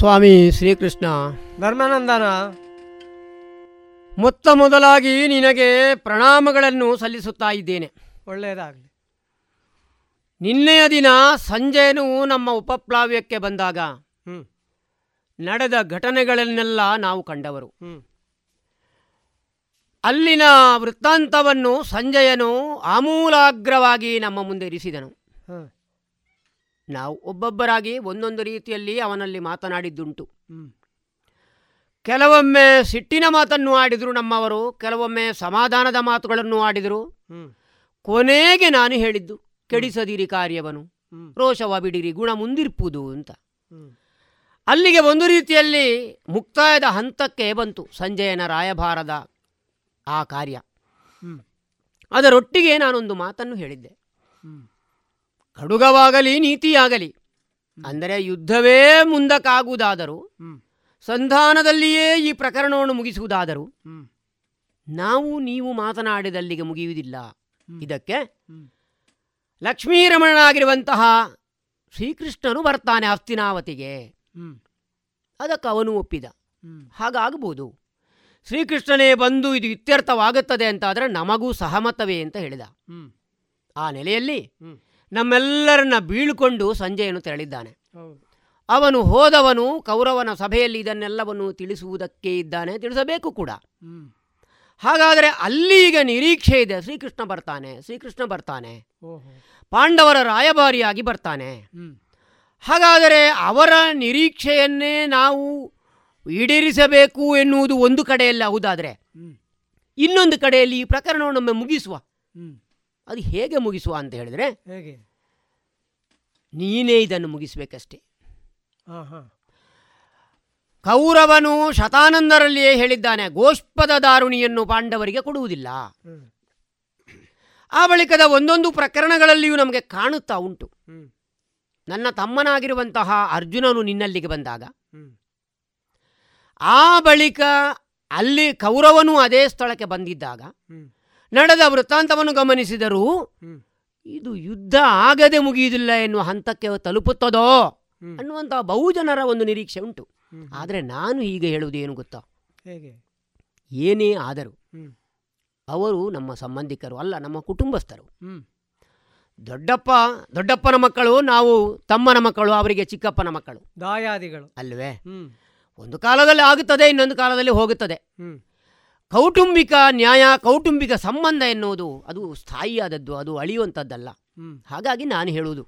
ಸ್ವಾಮಿ ಶ್ರೀಕೃಷ್ಣ. ಧರ್ಮಾನಂದನ ಮೊತ್ತ ಮೊದಲಾಗಿ ನಿನಗೆ ಪ್ರಣಾಮಗಳನ್ನು ಸಲ್ಲಿಸುತ್ತಾ ಇದ್ದೇನೆ. ಒಳ್ಳೆಯದಾಗಲಿ. ನಿನ್ನೆಯ ದಿನ ಸಂಜೆನೂ ನಮ್ಮ ಉಪಪ್ಲಾವ್ಯಕ್ಕೆ ಬಂದಾಗ ನಡೆದ ಘಟನೆಗಳನ್ನೆಲ್ಲ ನಾವು ಕಂಡವರು. ಅಲ್ಲಿನ ವೃತ್ತಾಂತವನ್ನು ಸಂಜಯನು ಆಮೂಲಾಗ್ರವಾಗಿ ನಮ್ಮ ಮುಂದೆ ಇರಿಸಿದನು. ನಾವು ಒಬ್ಬೊಬ್ಬರಾಗಿ ಒಂದೊಂದು ರೀತಿಯಲ್ಲಿ ಅವನಲ್ಲಿ ಮಾತನಾಡಿದ್ದುಂಟು. ಕೆಲವೊಮ್ಮೆ ಸಿಟ್ಟಿನ ಮಾತನ್ನು ಆಡಿದರು ನಮ್ಮವರು ಕೆಲವೊಮ್ಮೆ ಸಮಾಧಾನದ ಮಾತುಗಳನ್ನು ಆಡಿದರು. ಕೊನೆಗೆ ನಾನು ಹೇಳಿದ್ದು ಕೆಡಿಸದಿರಿ ಕಾರ್ಯವನು ರೋಷವ ಬಿಡಿರಿ ಗುಣ ಮುಂದಿರ್ಪುದು ಅಂತ. ಅಲ್ಲಿಗೆ ಒಂದು ರೀತಿಯಲ್ಲಿ ಮುಕ್ತಾಯದ ಹಂತಕ್ಕೆ ಬಂತು ಸಂಜಯನ ರಾಯಭಾರದ ಆ ಕಾರ್ಯ. ಅದರೊಟ್ಟಿಗೆ ನಾನೊಂದು ಮಾತನ್ನು ಹೇಳಿದ್ದೆ. ಕಡುಗವಾಗಲಿ ನೀತಿಯಾಗಲಿ. ಅಂದರೆ ಯುದ್ಧವೇ ಮುಂದಕ್ಕಾಗುವುದಾದರೂ ಸಂಧಾನದಲ್ಲಿಯೇ ಈ ಪ್ರಕರಣವನ್ನು ಮುಗಿಸುವುದಾದರೂ ನಾವು ನೀವು ಮಾತನಾಡಿದಲ್ಲಿಗೆ ಮುಗಿಯುವುದಿಲ್ಲ. ಇದಕ್ಕೆ ಲಕ್ಷ್ಮೀರಮಣನಾಗಿರುವಂತಹ ಶ್ರೀಕೃಷ್ಣನು ಬರ್ತಾನೆ ಅಸ್ತಿನಾವತಿಗೆ. ಅದಕ್ಕೆ ಅವನು ಒಪ್ಪಿದ. ಹಾಗಾಗಬಹುದು ಶ್ರೀಕೃಷ್ಣನೇ ಬಂದು ಇದು ಇತ್ಯರ್ಥವಾಗುತ್ತದೆ ಅಂತಾದರೆ ನಮಗೂ ಸಹಮತವೇ ಅಂತ ಹೇಳಿದ. ಆ ನೆಲೆಯಲ್ಲಿ ನಮ್ಮೆಲ್ಲರನ್ನ ಬೀಳ್ಕೊಂಡು ಸಂಜೆಯನ್ನು ತೆರಳಿದ್ದಾನೆ. ಅವನು ಹೋದವನು ಕೌರವನ ಸಭೆಯಲ್ಲಿ ಇದನ್ನೆಲ್ಲವನ್ನು ತಿಳಿಸುವುದಕ್ಕೆ ಇದ್ದಾನೆ ತಿಳಿಸಬೇಕು ಕೂಡ. ಹಾಗಾದರೆ ಅಲ್ಲಿ ಈಗ ನಿರೀಕ್ಷೆ ಇದೆ. ಶ್ರೀಕೃಷ್ಣ ಬರ್ತಾನೆ ಶ್ರೀಕೃಷ್ಣ ಬರ್ತಾನೆ. ಪಾಂಡವರ ರಾಯಭಾರಿಯಾಗಿ ಬರ್ತಾನೆ. ಹಾಗಾದರೆ ಅವರ ನಿರೀಕ್ಷೆಯನ್ನೇ ನಾವು ಈಡೇರಿಸಬೇಕು ಎನ್ನುವುದು ಒಂದು ಕಡೆಯಲ್ಲಿ ಹೌದಾದರೆ ಇನ್ನೊಂದು ಕಡೆಯಲ್ಲಿ ಈ ಪ್ರಕರಣವನ್ನೊಮ್ಮೆ ಮುಗಿಸುವ. ಅದು ಹೇಗೆ ಮುಗಿಸುವ ಅಂತ ಹೇಳಿದ್ರೆ ಹೇಗೆ? ನೀನೇ ಇದನ್ನು ಮುಗಿಸಬೇಕಷ್ಟೇ. ಕೌರವನು ಶತಾನಂದರಲ್ಲಿಯೇ ಹೇಳಿದ್ದಾನೆ ಗೋಷ್ಪದ ದಾರುಣಿಯನ್ನು ಪಾಂಡವರಿಗೆ ಕೊಡುವುದಿಲ್ಲ. ಆ ಬಳಿಕದ ಒಂದೊಂದು ಪ್ರಕರಣಗಳಲ್ಲಿಯೂ ನಮಗೆ ಕಾಣುತ್ತಾ ಉಂಟು. ನನ್ನ ತಮ್ಮನಾಗಿರುವಂತಹ ಅರ್ಜುನನು ನಿನ್ನಲ್ಲಿಗೆ ಬಂದಾಗ ಆ ಬಳಿಕ ಅಲ್ಲಿ ಕೌರವನು ಅದೇ ಸ್ಥಳಕ್ಕೆ ಬಂದಿದ್ದಾಗ ನಡೆದ ವೃತ್ತಾಂತವನ್ನು ಗಮನಿಸಿದರು ಇದು ಯುದ್ಧ ಆಗದೆ ಮುಗಿಯುವುದಿಲ್ಲ ಎನ್ನುವ ಹಂತಕ್ಕೆ ತಲುಪುತ್ತದೋ ಅನ್ನುವಂತಹ ಬಹುಜನರ ಒಂದು ನಿರೀಕ್ಷೆ ಉಂಟು. ಆದರೆ ನಾನು ಹೀಗೆ ಹೇಳುವುದೇನು ಗೊತ್ತಾ? ಹೇಗೆ? ಏನೇ ಆದರೂ ಅವರು ನಮ್ಮ ಸಂಬಂಧಿಕರು ಅಲ್ಲ ನಮ್ಮ ಕುಟುಂಬಸ್ಥರು. ದೊಡ್ಡಪ್ಪ ದೊಡ್ಡಪ್ಪನ ಮಕ್ಕಳು ನಾವು ತಮ್ಮನ ಮಕ್ಕಳು ಅವರಿಗೆ ಚಿಕ್ಕಪ್ಪನ ಮಕ್ಕಳು. ದಾಯಾದಿಗಳು. ಅಲ್ವೇ? ಒಂದು ಕಾಲದಲ್ಲಿ ಆಗುತ್ತದೆ ಇನ್ನೊಂದು ಕಾಲದಲ್ಲಿ ಹೋಗುತ್ತದೆ. ಕೌಟುಂಬಿಕ ನ್ಯಾಯ ಕೌಟುಂಬಿಕ ಸಂಬಂಧ ಎನ್ನುವುದು ಅದು ಸ್ಥಾಯಿಯಾದದ್ದು ಅದು ಅಳಿಯುವಂಥದ್ದಲ್ಲ. ಹಾಗಾಗಿ ನಾನು ಹೇಳುವುದು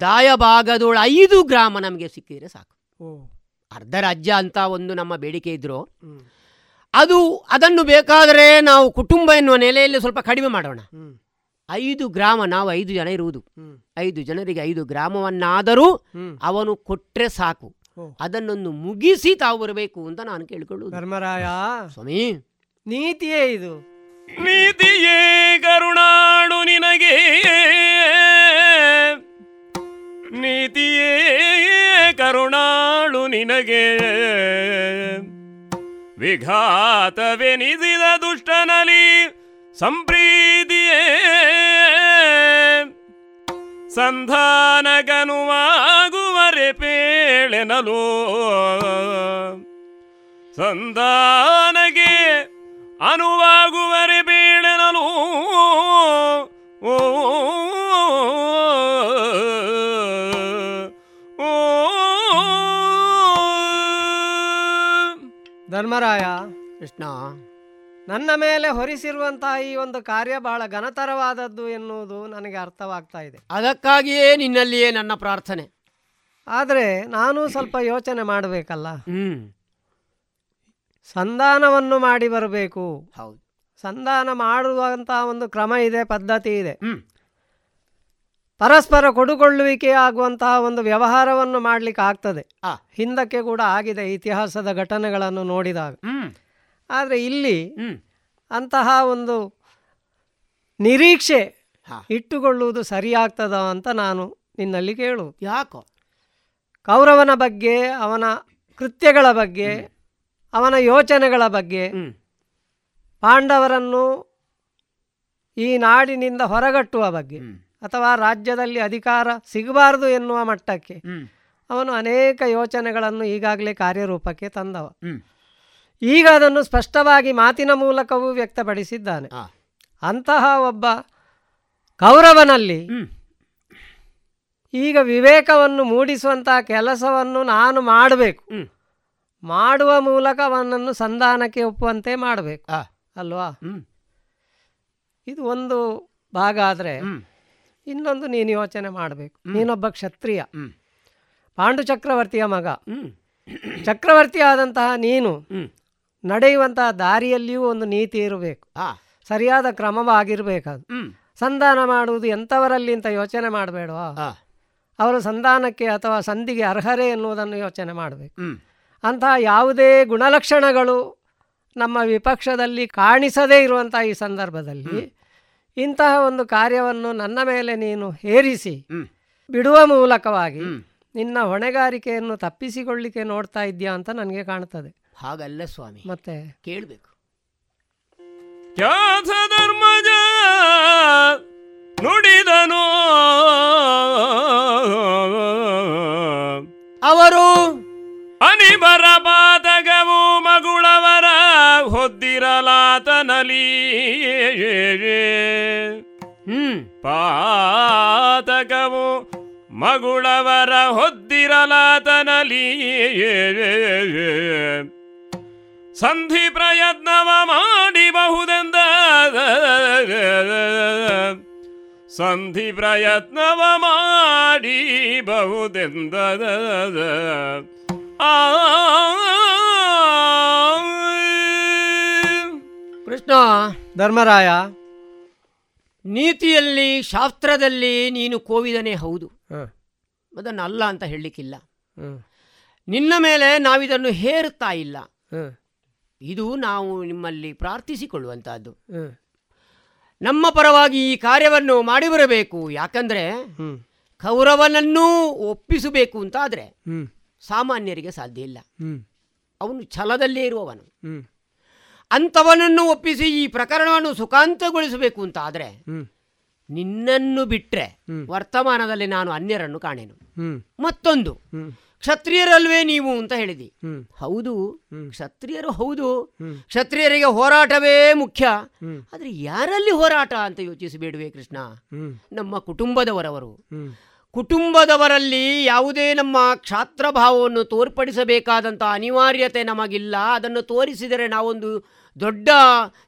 ದಾಯಭಾಗದೊಳ ಐದು ಗ್ರಾಮ ನಮಗೆ ಸಿಕ್ಕಿದರೆ ಸಾಕು. ಅರ್ಧ ರಾಜ್ಯ ಅಂತ ಒಂದು ನಮ್ಮ ಬೇಡಿಕೆ ಇದ್ರು ಅದು ಅದನ್ನು ಬೇಕಾದರೆ ನಾವು ಕುಟುಂಬ ಎನ್ನುವ ನೆಲೆಯಲ್ಲಿ ಸ್ವಲ್ಪ ಕಡಿಮೆ ಮಾಡೋಣ. ಐದು ಗ್ರಾಮ ನಾವು ಐದು ಜನ ಇರುವುದು. ಐದು ಜನರಿಗೆ ಐದು ಗ್ರಾಮವನ್ನಾದರೂ ಅವನು ಕೊಟ್ಟರೆ ಸಾಕು. ಅದನ್ನೊಂದು ಮುಗಿಸಿ ತಾವು ಬರಬೇಕು ಅಂತ ನಾನು ಕೇಳಿಕೊಳ್ಳುವುದು. ಧರ್ಮರಾಯ. ಸ್ವಾಮಿ. ನೀತಿಯೇ ಇದು. ನೀತಿಯೇ ಕರುಣಾಡು ನಿನಗೆ. ನೀತಿಯೇ ಕರುಣಾಳು ನಿನಗೆ. ವಿಘಾತವೆನಿಸಿದ ದುಷ್ಟನಲಿ ಸಂಪ್ರೀತಿಯೇ. ಸಂಧಾನಗನುವಾಗುವರೆ ಪೇಳೆನಲು. ಸಂದಾನಗೆ ಅನುವಾಗುವರೆ ಬೇಳೆನಲು. ಓ ಓ. ಧರ್ಮರಾಯ ಕೃಷ್ಣ ನನ್ನ ಮೇಲೆ ಹೊರಿಸಿರುವಂತಹ ಈ ಒಂದು ಕಾರ್ಯ ಬಹಳ ಘನತರವಾದದ್ದು ಎನ್ನುವುದು ನನಗೆ ಅರ್ಥವಾಗ್ತಾ ಇದೆ. ಅದಕ್ಕಾಗಿಯೇ ನಿನ್ನಲ್ಲಿಯೇ ನನ್ನ ಪ್ರಾರ್ಥನೆ. ಆದರೆ ನಾನು ಸ್ವಲ್ಪ ಯೋಚನೆ ಮಾಡಬೇಕಲ್ಲ. ಹ್ಮ್. ಸಂಧಾನವನ್ನು ಮಾಡಿ ಬರಬೇಕು. ಹೌದು. ಸಂಧಾನ ಮಾಡುವಂತಹ ಒಂದು ಕ್ರಮ ಇದೆ ಪದ್ಧತಿ ಇದೆ. ಪರಸ್ಪರ ಕೊಡುಕೊಳ್ಳುವಿಕೆ ಆಗುವಂತಹ ಒಂದು ವ್ಯವಹಾರವನ್ನು ಮಾಡಲಿಕ್ಕೆ ಆಗ್ತದೆ. ಹಿಂದಕ್ಕೆ ಕೂಡ ಆಗಿದೆ ಇತಿಹಾಸದ ಘಟನೆಗಳನ್ನು ನೋಡಿದಾಗ. ಹ್ಮ್. ಆದರೆ ಇಲ್ಲಿ ಅಂತಹ ಒಂದು ನಿರೀಕ್ಷೆ ಇಟ್ಟುಕೊಳ್ಳುವುದು ಸರಿಯಾಗ್ತದ ಅಂತ ನಾನು ನಿನ್ನಲ್ಲಿ ಕೇಳು ಯಾಕೋ? ಕೌರವನ ಬಗ್ಗೆ ಅವನ ಕೃತ್ಯಗಳ ಬಗ್ಗೆ ಅವನ ಯೋಚನೆಗಳ ಬಗ್ಗೆ ಪಾಂಡವರನ್ನು ಈ ನಾಡಿನಿಂದ ಹೊರಗಟ್ಟುವ ಬಗ್ಗೆ ಅಥವಾ ರಾಜ್ಯದಲ್ಲಿ ಅಧಿಕಾರ ಸಿಗಬಾರದು ಎನ್ನುವ ಮಟ್ಟಕ್ಕೆ ಅವನು ಅನೇಕ ಯೋಚನೆಗಳನ್ನು ಈಗಾಗಲೇ ಕಾರ್ಯರೂಪಕ್ಕೆ ತಂದವ. ಈಗ ಅದನ್ನು ಸ್ಪಷ್ಟವಾಗಿ ಮಾತಿನ ಮೂಲಕವೂ ವ್ಯಕ್ತಪಡಿಸಿದ್ದಾನೆ. ಅಂತಹ ಒಬ್ಬ ಕೌರವನಲ್ಲಿ ಈಗ ವಿವೇಕವನ್ನು ಮೂಡಿಸುವಂತಹ ಕೆಲಸವನ್ನು ನಾನು ಮಾಡಬೇಕು. ಮಾಡುವ ಮೂಲಕ ಅವನನ್ನು ಸಂಧಾನಕ್ಕೆ ಒಪ್ಪುವಂತೆ ಮಾಡಬೇಕು. ಅಲ್ವಾ? ಇದು ಒಂದು ಭಾಗ ಆದರೆ ಇನ್ನೊಂದು ನೀನು ಯೋಚನೆ ಮಾಡಬೇಕು. ನೀನೊಬ್ಬ ಕ್ಷತ್ರಿಯ. ಪಾಂಡು ಚಕ್ರವರ್ತಿಯ ಮಗ. ಚಕ್ರವರ್ತಿ ಆದಂತಹ ನೀನು ನಡೆಯುವಂತಹ ದಾರಿಯಲ್ಲಿಯೂ ಒಂದು ನೀತಿ ಇರಬೇಕು. ಸರಿಯಾದ ಕ್ರಮವಾಗಿರಬೇಕು ಸಂಧಾನ ಮಾಡುವುದು ಎಂಥವರಲ್ಲಿ ಅಂತ ಯೋಚನೆ ಮಾಡಬೇಡವಾ? ಅವರು ಸಂಧಾನಕ್ಕೆ ಅಥವಾ ಸಂಧಿಗೆ ಅರ್ಹರೇ ಎನ್ನುವುದನ್ನು ಯೋಚನೆ ಮಾಡಬೇಕು. ಅಂತಹ ಯಾವುದೇ ಗುಣಲಕ್ಷಣಗಳು ನಮ್ಮ ವಿಪಕ್ಷದಲ್ಲಿ ಕಾಣಿಸದೇ ಇರುವಂಥ ಈ ಸಂದರ್ಭದಲ್ಲಿ ಇಂತಹ ಒಂದು ಕಾರ್ಯವನ್ನು ನನ್ನ ಮೇಲೆ ನೀನು ಹೇರಿಸಿ ಬಿಡುವ ಮೂಲಕವಾಗಿ ನಿನ್ನ ಹೊಣೆಗಾರಿಕೆಯನ್ನು ತಪ್ಪಿಸಿಕೊಳ್ಳಿಕ್ಕೆ ನೋಡ್ತಾ ಇದೆಯಾ ಅಂತ ನನಗೆ ಕಾಣ್ತದೆ. ಹಾಗಲ್ಲ ಸ್ವಾಮಿ. ಮತ್ತೆ? ಕೇಳಬೇಕು. ಖ್ಯಾತ ನುಡಿದನೋ ನುಡಿದನು. ಅವರು ಅನಿಬರ ಪಾತಕವು ಮಗುಳವರ ಹೊದ್ದಿರಲಾತನಲಿ. ಹ್ಮ್. ಪಾತಕವು ಮಗುಳವರ ಹೊದ್ದಿರಲಾತನಲಿ. ಸಂಧಿ ಪ್ರಯತ್ನವ ಮಾಡಿಬಹುದೆಂದ. ಸಂಧಿ ಪ್ರಯತ್ನವ ಮಾಡಿಬಹುದೆಂದ ಆ ಕೃಷ್ಣ ಧರ್ಮರಾಯ ನೀತಿಯಲ್ಲಿ ಶಾಸ್ತ್ರದಲ್ಲಿ ನೀನು ಕೋವಿದನೇ ಹೌದು ಅದನ್ನು ಅಲ್ಲ ಅಂತ ಹೇಳಲಿಕ್ಕಿಲ್ಲ ನಿನ್ನ ಮೇಲೆ ನಾವಿದನ್ನು ಹೇರುತ್ತಾ ಇಲ್ಲ ಇದು ನಾವು ನಿಮ್ಮಲ್ಲಿ ಪ್ರಾರ್ಥಿಸಿಕೊಳ್ಳುವಂತಹದ್ದು ನಮ್ಮ ಪರವಾಗಿ ಈ ಕಾರ್ಯವನ್ನು ಮಾಡಿ ಬರಬೇಕು ಯಾಕಂದ್ರೆ ಕೌರವನನ್ನೂ ಒಪ್ಪಿಸಬೇಕು ಅಂತ ಆದರೆ ಸಾಮಾನ್ಯರಿಗೆ ಸಾಧ್ಯ ಇಲ್ಲ. ಅವನು ಛಲದಲ್ಲೇ ಇರುವವನು. ಅಂಥವನನ್ನು ಒಪ್ಪಿಸಿ ಈ ಪ್ರಕರಣವನ್ನು ಸುಖಾಂತಗೊಳಿಸಬೇಕು ಅಂತ ಆದರೆ ನಿನ್ನನ್ನು ಬಿಟ್ರೆ ವರ್ತಮಾನದಲ್ಲಿ ನಾನು ಅನ್ಯರನ್ನು ಕಾಣೆನು. ಮತ್ತೊಂದು. ಕ್ಷತ್ರಿಯರಲ್ವೇ ನೀವು ಅಂತ ಹೇಳಿದಿ. ಹೌದು. ಕ್ಷತ್ರಿಯರು ಹೌದು. ಕ್ಷತ್ರಿಯರಿಗೆ ಹೋರಾಟವೇ ಮುಖ್ಯ. ಆದ್ರೆ ಯಾರಲ್ಲಿ ಹೋರಾಟ ಅಂತ ಯೋಚಿಸಬೇಡುವೆ ಕೃಷ್ಣ? ನಮ್ಮ ಕುಟುಂಬದವರವರು. ಕುಟುಂಬದವರಲ್ಲಿ ಯಾವುದೇ ನಮ್ಮ ಕ್ಷಾತ್ರ ಭಾವವನ್ನು ತೋರ್ಪಡಿಸಬೇಕಾದಂಥ ಅನಿವಾರ್ಯತೆ ನಮಗಿಲ್ಲ. ಅದನ್ನು ತೋರಿಸಿದರೆ ನಾವೊಂದು ದೊಡ್ಡ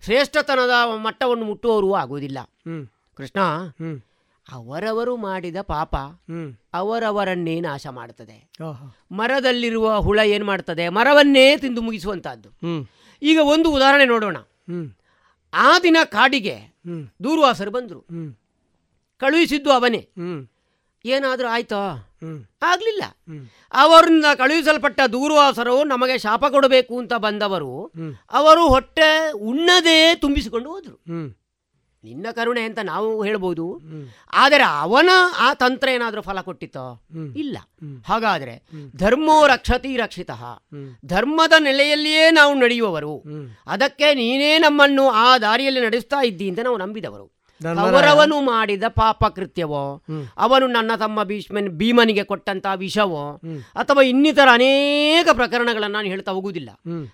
ಶ್ರೇಷ್ಠತನದ ಮಟ್ಟವನ್ನು ಮುಟ್ಟುವವರು ಆಗುವುದಿಲ್ಲ. ಕೃಷ್ಣ ಅವರವರು ಮಾಡಿದ ಪಾಪ ಅವರವರನ್ನೇ ನಾಶ ಮಾಡುತ್ತದೆ ಮರದಲ್ಲಿರುವ ಹುಳ ಏನು ಮಾಡ್ತದೆ? ಮರವನ್ನೇ ತಿಂದು ಮುಗಿಸುವಂತಹದ್ದು. ಈಗ ಒಂದು ಉದಾಹರಣೆ ನೋಡೋಣ. ಆ ದಿನ ಕಾಡಿಗೆ ದೂರ್ವಾಸರು ಬಂದರು. ಕಳುಹಿಸಿದ್ದು ಅವನೇ. ಏನಾದರೂ ಆಯ್ತಾ? ಆಗ್ಲಿಲ್ಲ. ಅವರಿಂದ ಕಳುಹಿಸಲ್ಪಟ್ಟ ದೂರ್ವಾಸರು ನಮಗೆ ಶಾಪ ಕೊಡಬೇಕು ಅಂತ ಬಂದವರು ಅವರು ಹೊಟ್ಟೆ ಉಣ್ಣದೇ ತುಂಬಿಸಿಕೊಂಡು ಹೋದ್ರು. ನಿನ್ನ ಕರುಣೆ ಅಂತ ನಾವು ಹೇಳ್ಬೋದು. ಆದರೆ ಅವನ ಆ ತಂತ್ರ ಏನಾದರೂ ಫಲ ಕೊಟ್ಟಿತ್ತೋ? ಇಲ್ಲ. ಹಾಗಾದ್ರೆ ಧರ್ಮೋ ರಕ್ಷತಿ ರಕ್ಷಿತ. ಧರ್ಮದ ನೆಲೆಯಲ್ಲಿಯೇ ನಾವು ನಡೆಯುವವರು. ಅದಕ್ಕೆ ನೀನೇ ನಮ್ಮನ್ನು ಆ ದಾರಿಯಲ್ಲಿ ನಡೆಸ್ತಾ ಇದ್ದಿ ಅಂತ ನಾವು ನಂಬಿದವರು. ಅವರವನು ಮಾಡಿದ ಪಾಪ ಕೃತ್ಯವೋ ಅವನು ನನ್ನ ತಮ್ಮ ಭೀಷ್ಮನ್ ಭೀಮನಿಗೆ ಕೊಟ್ಟಂತ ವಿಷವೋ ಅಥವಾ ಇನ್ನಿತರ ಅನೇಕ ಪ್ರಕರಣಗಳನ್ನು ನಾನು ಹೇಳ್ತಾ ಹೋಗುವುದಿಲ್ಲ.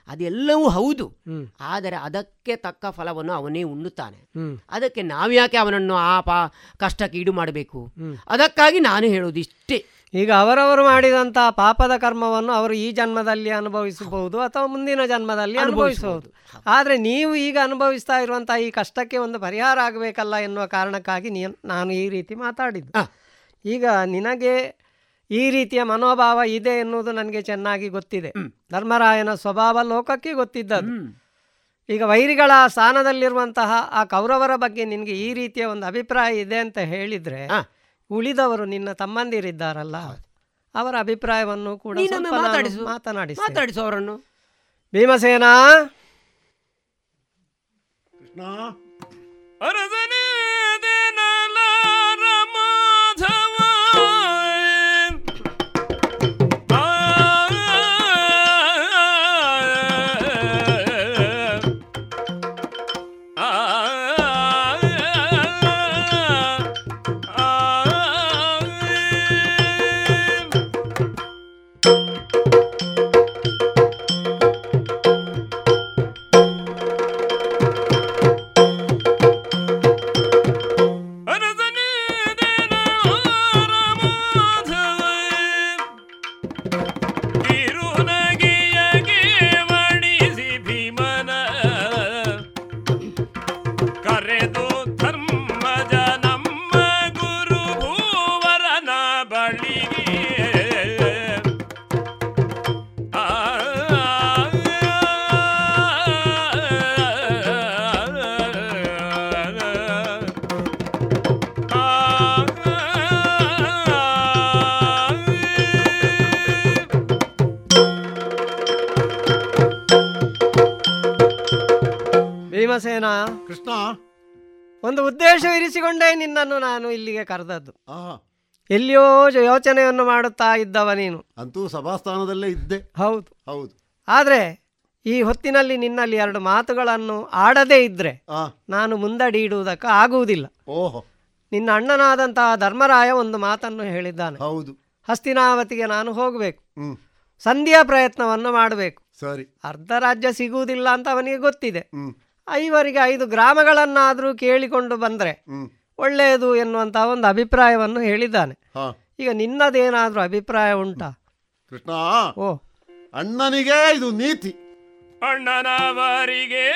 ಅದೆಲ್ಲವೂ ಹೌದು. ಆದರೆ ಅದಕ್ಕೆ ತಕ್ಕ ಫಲವನ್ನು ಅವನೇ ಉಣ್ಣುತ್ತಾನೆ. ಅದಕ್ಕೆ ನಾವ್ಯಾಕೆ ಅವನನ್ನು ಆ ಪಾ ಕಷ್ಟಕ್ಕೆ ಈಡು ಮಾಡಬೇಕು? ಅದಕ್ಕಾಗಿ ನಾನು ಹೇಳೋದು ಇಷ್ಟೇ ಈಗ ಅವರವರು ಮಾಡಿದಂಥ ಪಾಪದ ಕರ್ಮವನ್ನು ಅವರು ಈ ಜನ್ಮದಲ್ಲಿ ಅನುಭವಿಸಬಹುದು ಅಥವಾ ಮುಂದಿನ ಜನ್ಮದಲ್ಲಿ ಅನುಭವಿಸಬಹುದು. ಆದರೆ ನೀವು ಈಗ ಅನುಭವಿಸ್ತಾ ಇರುವಂಥ ಈ ಕಷ್ಟಕ್ಕೆ ಒಂದು ಪರಿಹಾರ ಆಗಬೇಕಲ್ಲ ಎನ್ನುವ ಕಾರಣಕ್ಕಾಗಿ ನಾನು ಈ ರೀತಿ ಮಾತಾಡಿದ್ದು. ಈಗ ನಿನಗೆ ಈ ರೀತಿಯ ಮನೋಭಾವ ಇದೆ ಎನ್ನುವುದು ನನಗೆ ಚೆನ್ನಾಗಿ ಗೊತ್ತಿದೆ. ಧರ್ಮರಾಯನ ಸ್ವಭಾವ ಲೋಕಕ್ಕೆ ಗೊತ್ತಿದ್ದದು ಈಗ ವೈರಿಗಳ ಸ್ಥಾನದಲ್ಲಿರುವಂತಹ ಆ ಕೌರವರ ಬಗ್ಗೆ ನಿನಗೆ ಈ ರೀತಿಯ ಒಂದು ಅಭಿಪ್ರಾಯ ಇದೆ ಅಂತ ಹೇಳಿದರೆ ಉಳಿದವರು ನಿನ್ನ ತಮ್ಮಂದಿರಿದ್ದಾರಲ್ಲ. ಅವರ ಅಭಿಪ್ರಾಯವನ್ನು ಕೂಡ ಮಾತನಾಡಿ ಮಾತಾಡಿಸು. ಅವರನ್ನು. ಭೀಮಸೇನ? ಅರಸನೇ! ಭೀಮಸೇನ ಕೃಷ್ಣ. ಒಂದು ಉದ್ದೇಶ ಇರಿಸಿಕೊಂಡೇ ನಿನ್ನನ್ನು ನಾನು ಇಲ್ಲಿಗೆ ಕರೆದದ್ದು. ಎಲ್ಲಿಯೋ ಯೋಚನೆಯನ್ನು ಮಾಡುತ್ತಾ ಇದ್ದವ ನೀನು. ಅಂತೂ ಸಭಾಸ್ಥಾನದಲ್ಲೇ ಇದ್ದೆ. ಹೌದು. ಹೌದು. ಆದರೆ ಈ ಹೊತ್ತಿನಲ್ಲಿ ನಿನ್ನಲ್ಲಿ ಎರಡು ಮಾತುಗಳನ್ನು ಆಡದೇ ಇದ್ರೆ ನಾನು ಮುಂದಡಿ ಇಡುವುದಕ್ಕೆ ಆಗುವುದಿಲ್ಲ. ಓಹೋ. ನಿನ್ನ ಅಣ್ಣನಾದಂತಹ ಧರ್ಮರಾಯ ಒಂದು ಮಾತನ್ನು ಹೇಳಿದ್ದಾನೆ. ಹೌದು. ಹಸ್ತಿನಾವತಿಗೆ ನಾನು ಹೋಗಬೇಕು. ಸಂಧ್ಯಾ ಸಂಧಿಯ ಪ್ರಯತ್ನವನ್ನು ಮಾಡಬೇಕು. ಸರಿ. ಅರ್ಧ ರಾಜ್ಯ ಸಿಗುವುದಿಲ್ಲ ಅಂತ ಅವನಿಗೆ ಗೊತ್ತಿದೆ. ಐವರಿಗೆ ಐದು ಗ್ರಾಮಗಳನ್ನಾದರೂ ಕೇಳಿಕೊಂಡು ಬಂದರೆ ಒಳ್ಳೆಯದು ಎನ್ನುವಂತಹ ಒಂದು ಅಭಿಪ್ರಾಯವನ್ನು ಹೇಳಿದ್ದಾನೆ. ಈಗ ನಿನ್ನದೇನಾದರೂ ಅಭಿಪ್ರಾಯ ಉಂಟಾ? ಕೃಷ್ಣ ಓ. ಅಣ್ಣನಿಗೆ ಇದು ನೀತಿ. ಅಣ್ಣನವರಿಗೆ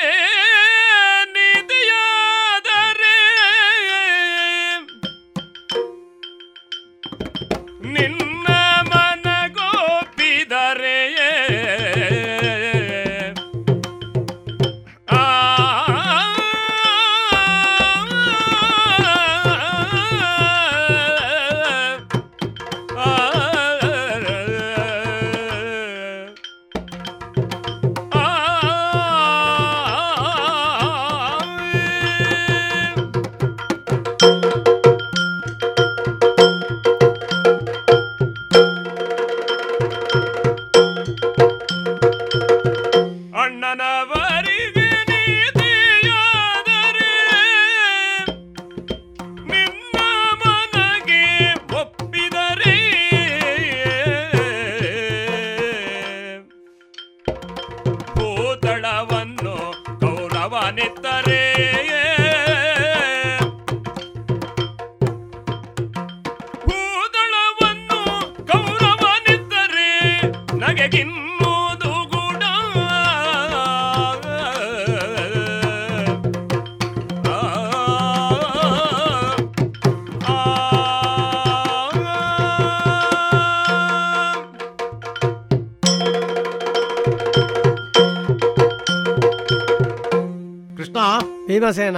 ಭೀಮಸೇನ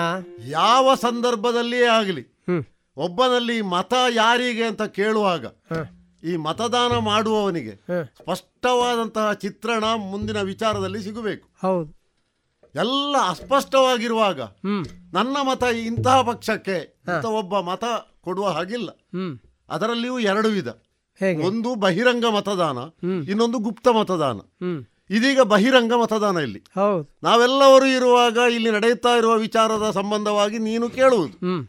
ಯಾವ ಸಂದರ್ಭದಲ್ಲಿಯೇ ಆಗಲಿ ಒಬ್ಬನಲ್ಲಿ ಮತ ಯಾರಿಗೆ ಅಂತ ಕೇಳುವಾಗ ಈ ಮತದಾನ ಮಾಡುವವನಿಗೆ. ಸ್ಪಷ್ಟವಾದಂತಹ ಚಿತ್ರಣ ಮುಂದಿನ ವಿಚಾರದಲ್ಲಿ ಸಿಗಬೇಕು. ಹೌದು. ಎಲ್ಲ ಅಸ್ಪಷ್ಟವಾಗಿರುವಾಗ ನನ್ನ ಮತ ಇಂತಹ ಪಕ್ಷಕ್ಕೆ ಅಂತ ಒಬ್ಬ ಮತ ಕೊಡುವ ಹಾಗಿಲ್ಲ. ಅದರಲ್ಲಿಯೂ ಎರಡು ವಿಧ. ಒಂದು ಬಹಿರಂಗ ಮತದಾನ ಇನ್ನೊಂದು ಗುಪ್ತ ಮತದಾನ. ಇದೀಗ ಬಹಿರಂಗ ಮತದಾನ ಇಲ್ಲಿ. ಹೌದು. ನಾವೆಲ್ಲವರು ಇರುವಾಗ ಇಲ್ಲಿ ನಡೆಯುತ್ತಾ ಇರುವ ವಿಚಾರದ ಸಂಬಂಧವಾಗಿ ನೀನು ಕೇಳುವುದು. ಹ್ಮ್.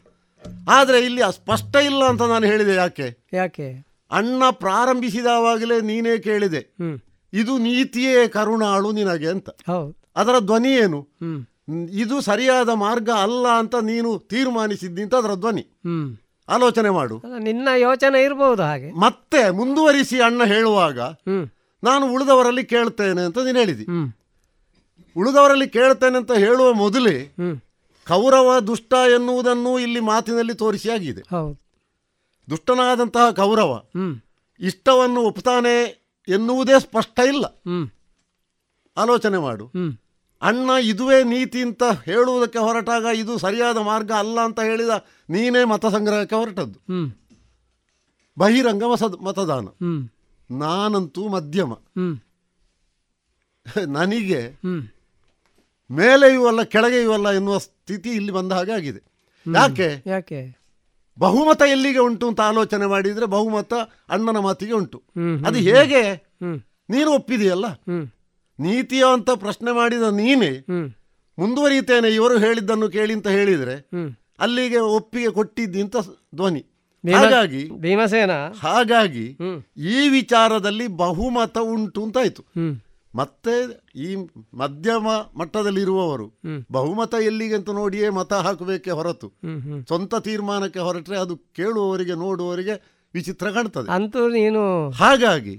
ಆದರೆ ಇಲ್ಲಿ ಸ್ಪಷ್ಟ ಇಲ್ಲ ಅಂತ ನಾನು ಹೇಳಿದೆ ಯಾಕೆ? ಯಾಕೆ? ಅಣ್ಣ ಪ್ರಾರಂಭಿಸಿದವಾಗಲೇ ನೀನೇ ಕೇಳಿದೆ. ಹ್ಮ್. ಇದು ನೀತಿಯೇ ಕರುಣಾಳು ನಿನಗೆ ಅಂತ. ಹೌದು. ಅದರ ಧ್ವನಿ ಏನು? ಹ್ಮ್. ಇದು ಸರಿಯಾದ ಮಾರ್ಗ ಅಲ್ಲ ಅಂತ ನೀನು ತೀರ್ಮಾನಿಸಿದ್ದಿ ಅಂತ ಅದರ ಧ್ವನಿ. ಹ್ಮ್. ಆಲೋಚನೆ ಮಾಡು. ಅಲ್ಲ, ನಿನ್ನ ಯೋಚನೆ ಇರಬಹುದು ಹಾಗೆ. ಮತ್ತೆ ಮುಂದುವರಿಸಿ ಅಣ್ಣ ಹೇಳುವಾಗ ಹ್ಮ್. ನಾನು ಉಳಿದವರಲ್ಲಿ ಕೇಳ್ತೇನೆ ಅಂತ ನೀನು ಹೇಳಿದಿ. ಉಳಿದವರಲ್ಲಿ ಕೇಳ್ತೇನೆ ಅಂತ ಹೇಳುವ ಮೊದಲೇ ಕೌರವ ದುಷ್ಟ ಎನ್ನುವುದನ್ನು ಇಲ್ಲಿ ಮಾತಿನಲ್ಲಿ ತೋರಿಸಿ ಆಗಿದೆ ದುಷ್ಟನಾದಂತಹ ಕೌರವ ಇಷ್ಟವನ್ನು ಒಪ್ತಾನೆ ಎನ್ನುವುದೇ ಸ್ಪಷ್ಟ ಇಲ್ಲ. ಆಲೋಚನೆ ಮಾಡು. ಅಣ್ಣ ಇದುವೇ ನೀತಿ ಅಂತ ಹೇಳುವುದಕ್ಕೆ ಹೊರಟಾಗ ಇದು ಸರಿಯಾದ ಮಾರ್ಗ ಅಲ್ಲ ಅಂತ ಹೇಳಿದ ನೀನೇ ಮತ ಸಂಗ್ರಹಕ್ಕೆ ಹೊರಟದ್ದು ಬಹಿರಂಗ ಮತದಾನ. ನಾನಂತೂ ಮಧ್ಯಮ. ನನಗೆ ಮೇಲೆ ಇವಲ್ಲ ಕೆಳಗೆ ಇವಲ್ಲ ಎನ್ನುವ ಸ್ಥಿತಿ ಇಲ್ಲಿ ಬಂದ ಹಾಗೆ ಆಗಿದೆ. ಯಾಕೆ? ಯಾಕೆ? ಬಹುಮತ ಎಲ್ಲಿಗೆ ಉಂಟು ಅಂತ ಆಲೋಚನೆ ಮಾಡಿದ್ರೆ ಬಹುಮತ ಅಣ್ಣನ ಮಾತಿಗೆ ಉಂಟು. ಅದು ಹೇಗೆ? ನೀನು ಒಪ್ಪಿದೆಯಲ್ಲ? ನೀತಿಯ ಅಂತ ಪ್ರಶ್ನೆ ಮಾಡಿದ ನೀನೇ ಮುಂದುವರಿಯುತ್ತೇನೆ ಇವರು ಹೇಳಿದ್ದನ್ನು ಕೇಳಿ ಅಂತ ಹೇಳಿದ್ರೆ ಅಲ್ಲಿಗೆ ಒಪ್ಪಿಗೆ ಕೊಟ್ಟಿದ್ದಿ ಅಂತ ಧ್ವನಿ. ಹಾಗಾಗಿ ಭೀಮಸೇನ. ಹಾಗಾಗಿ ಈ ವಿಚಾರದಲ್ಲಿ ಬಹುಮತ ಉಂಟು ಅಂತಾಯ್ತು ಮತ್ತೆ ಈ ಮಧ್ಯಮ ಮಟ್ಟದಲ್ಲಿರುವವರು ಬಹುಮತ ಎಲ್ಲಿಗೆ ಅಂತ ನೋಡಿಯೇ ಮತ ಹಾಕಬೇಕೆ ಹೊರತು. ಸ್ವಂತ ತೀರ್ಮಾನಕ್ಕೆ ಹೊರಟ್ರೆ ಅದು ಕೇಳುವವರಿಗೆ ನೋಡುವವರಿಗೆ ವಿಚಿತ್ರ ಕಾಣ್ತದೆ. ಅಂತೂ ನೀನು ಹಾಗಾಗಿ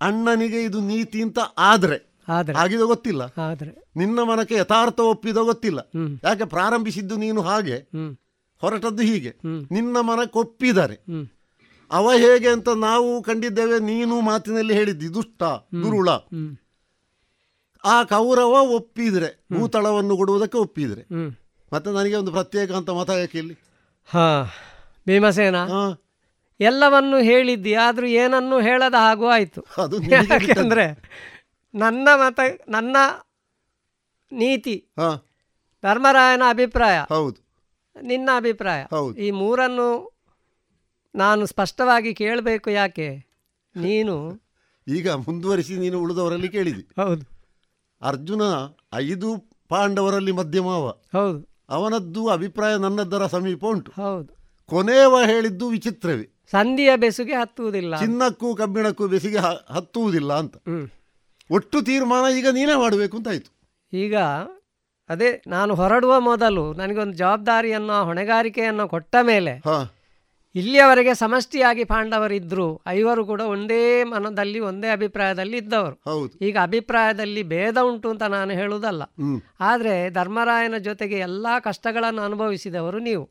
ಅಣ್ಣನಿಗೆ ಇದು ನೀತಿ ಅಂತ ಆದ್ರೆ ಆಗಿದ ಗೊತ್ತಿಲ್ಲ. ಆದ್ರೆ. ನಿನ್ನ ಮನಕ್ಕೆ ಯಥಾರ್ಥ ಒಪ್ಪಿದ ಗೊತ್ತಿಲ್ಲ. ಯಾಕೆ ಪ್ರಾರಂಭಿಸಿದ್ದು ನೀನು ಹಾಗೆ? ಹೊರಟದ್ದು ಹೀಗೆ. ನಿನ್ನ ಮನಕ್ಕೆ ಕೊಪ್ಪಿದ್ದಾರೆ ಅವ ಹೇಗೆ ಅಂತ ನಾವು ಕಂಡಿದ್ದೇವೆ ನೀನು ಮಾತಿನಲ್ಲಿ ಹೇಳಿದ್ದಿ ದುಷ್ಟ ದುರುಳ. ಆ ಕೌರವ ಒಪ್ಪಿದ್ರೆ ಭೂತಳವನ್ನು ಕೊಡುವುದಕ್ಕೆ ಒಪ್ಪಿದ್ರೆ. ಮತ್ತೆ ನನಗೆ ಒಂದು ಪ್ರತ್ಯೇಕ ಅಂತ ಮತ ಯಾಕೆ ಇಲ್ಲಿ? ಹಾ ಭೀಮಸೇನ ಹಾ, ಎಲ್ಲವನ್ನು ಹೇಳಿದ್ದಿ ಆದ್ರೂ ಏನನ್ನು ಹೇಳದ ಹಾಗೂ ಆಯ್ತು. ಅದು ನಿನಗೆ ಬಿಟ್ಟದ್ದು. ಯಾಕೆಂದ್ರೆ ನನ್ನ ಮತ ನನ್ನ ನೀತಿ ಹಾ. ಧರ್ಮರಾಯನ ಅಭಿಪ್ರಾಯ. ಹೌದು. ನಿನ್ನ ಅಭಿಪ್ರಾಯ. ಹೌದು. ಈ ಮೂರನ್ನು ನಾನು ಸ್ಪಷ್ಟವಾಗಿ ಕೇಳಬೇಕು ಯಾಕೆ? ನೀನು? ಈಗ ಮುಂದುವರಿಸಿ ನೀನು ಉಳಿದವರಲ್ಲಿ ಕೇಳಿದಿ. ಹೌದು. ಅರ್ಜುನ ಐದು ಪಾಂಡವರಲ್ಲಿ ಮಧ್ಯಮಾವ. ಹೌದು. ಅವನದ್ದು ಅಭಿಪ್ರಾಯ ನನ್ನದರ ಸಮೀಪ ಉಂಟು. ಹೌದು. ಕೊನೆಯವ ಹೇಳಿದ್ದು ವಿಚಿತ್ರವೇ. ಸಂಧಿಯ ಬೆಸುಗೆ ಹತ್ತುವುದಿಲ್ಲ ಚಿನ್ನಕ್ಕೂ ಕಬ್ಬಿಣಕ್ಕೂ ಬೆಸಿಗೆ ಹತ್ತುವುದಿಲ್ಲ ಅಂತ. ಒಟ್ಟು ತೀರ್ಮಾನ ಈಗ ನೀನೇ ಮಾಡಬೇಕು ಅಂತ ಆಯ್ತು. ಈಗ ಅದೇ ನಾನು ಹೊರಡುವ ಮೊದಲು ನನಗೊಂದು ಜವಾಬ್ದಾರಿಯನ್ನು ಹೊಣೆಗಾರಿಕೆಯನ್ನು ಕೊಟ್ಟ ಮೇಲೆ ಇಲ್ಲಿಯವರೆಗೆ ಸಮಷ್ಟಿಯಾಗಿ ಪಾಂಡವರಿದ್ರು ಐವರು ಕೂಡ ಒಂದೇ ಮನದಲ್ಲಿ ಒಂದೇ ಅಭಿಪ್ರಾಯದಲ್ಲಿ ಇದ್ದವರು. ಈಗ ಅಭಿಪ್ರಾಯದಲ್ಲಿ ಭೇದ ಉಂಟು ಅಂತ ನಾನು ಹೇಳುವುದಲ್ಲ. ಆದರೆ ಧರ್ಮರಾಯನ ಜೊತೆಗೆ ಎಲ್ಲ ಕಷ್ಟಗಳನ್ನು ಅನುಭವಿಸಿದವರು ನೀವು.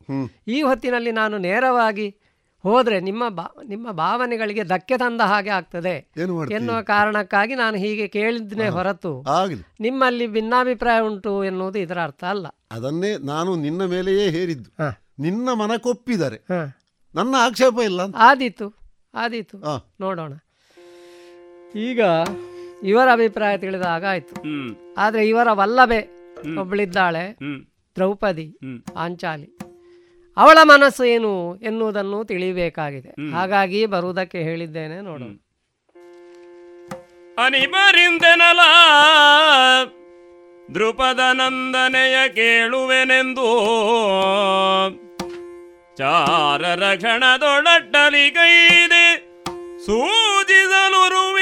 ಈ ಹೊತ್ತಿನಲ್ಲಿ ನಾನು ನೇರವಾಗಿ ಹೋದರೆ ನಿಮ್ಮ ಬಾ ನಿಮ್ಮ ಭಾವನೆಗಳಿಗೆ ಧಕ್ಕೆ ತಂದ ಹಾಗೆ ಆಗ್ತದೆ. ಏನು ಎನ್ನುವ ಕಾರಣಕ್ಕಾಗಿ ನಾನು ಹೀಗೆ ಕೇಳಿದ್ನೇ ಹೊರತು ನಿಮ್ಮಲ್ಲಿ ಭಿನ್ನಾಭಿಪ್ರಾಯ ಉಂಟು ಎನ್ನುವುದು ಇದರ ಅರ್ಥ ಅಲ್ಲ. ಅದನ್ನೇ ನಾನು ನಿನ್ನ ಮೇಲೆಯೇ ಹೇರಿದ್ದು. ನಿನ್ನ ಮನಕೊಪ್ಪಿದರೆ. ಹಾ. ನನ್ನ ಆಕ್ಷೇಪ ಇಲ್ಲ ಆದೀತು ಆದೀತು. ನೋಡೋಣ. ಈಗ ಇವರ ಅಭಿಪ್ರಾಯ ತಿಳಿದಾಗ ಆಯ್ತು. ಆದರೆ ಇವರ ವಲ್ಲಭೆ ಒಬ್ಬಳಿದ್ದಾಳೆ ದ್ರೌಪದಿ ಹ್ಮ್. ಅವಳ ಮನಸ್ಸು ಏನು ಎನ್ನುವುದನ್ನು ತಿಳಿಯಬೇಕಾಗಿದೆ. ಹಾಗಾಗಿ ಬರುವುದಕ್ಕೆ ಹೇಳಿದ್ದೇನೆ ನೋಡೋಣ. ಅನಿಬರಿಂದೆನಲ ದೃಪದ ನಂದನೆಯ ಕೇಳುವೆನೆಂದು ಚಾರರ ಕ್ಷಣದೊಡಟ್ಟಲಿಗೈದೆ ಸೂಚಿಸಲು ವಿಲಾಸದಲ್ಲಿ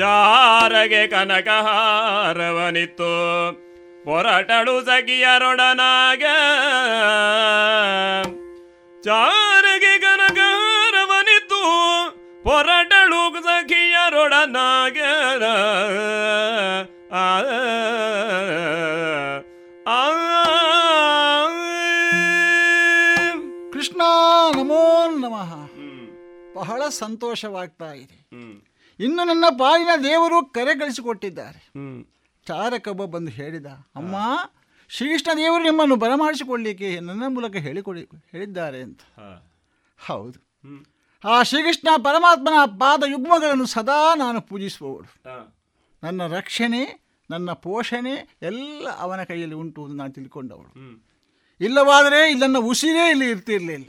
ಚಾರಗೆ ಕನಕಹಾರವನಿತ್ತು ಪೊರಟಳು ಸಖಿಯರೊಡನಾಗ ಚಾರಗೆ ಕನಕಹಾರವನಿತ್ತು ಪೊರಟಳು ಸಖಿಯರೊಡನಾಗ ಆ ಕೃಷ್ಣ ನಮೋ ನಮಃ ಬಹಳ ಸಂತೋಷವಾಗ್ತಾ ಇದೆ ಇನ್ನು ನನ್ನ ಪಾಲಿನ ದೇವರು ಕರೆ ಕಳಿಸಿಕೊಟ್ಟಿದ್ದಾರೆ. ಚಾರಕಬ್ಬ ಬಂದು ಹೇಳಿದ ಅಮ್ಮ ಶ್ರೀಕೃಷ್ಣ ದೇವರು ನಿಮ್ಮನ್ನು ಬರಮಾಡಿಸಿಕೊಳ್ಳಿಕ್ಕೆ ನನ್ನ ಮೂಲಕ ಹೇಳಿಕೊಡಿ ಹೇಳಿದ್ದಾರೆ ಅಂತ. ಹೌದು. ಆ ಶ್ರೀಕೃಷ್ಣ ಪರಮಾತ್ಮನ ಪಾದ ಯುಗ್ಮಗಳನ್ನು ಸದಾ ನಾನು ಪೂಜಿಸುವವರು ನನ್ನ ರಕ್ಷಣೆ ನನ್ನ ಪೋಷಣೆ ಎಲ್ಲ ಅವನ ಕೈಯಲ್ಲಿ ಉಂಟು ಎಂದು ನಾನು ತಿಳ್ಕೊಂಡವಳು. ಇಲ್ಲವಾದರೆ ಇಲ್ಲನ್ನ ಉಸಿರೇ ಇಲ್ಲಿ ಇರ್ತಿರ್ಲಿಲ್ಲ.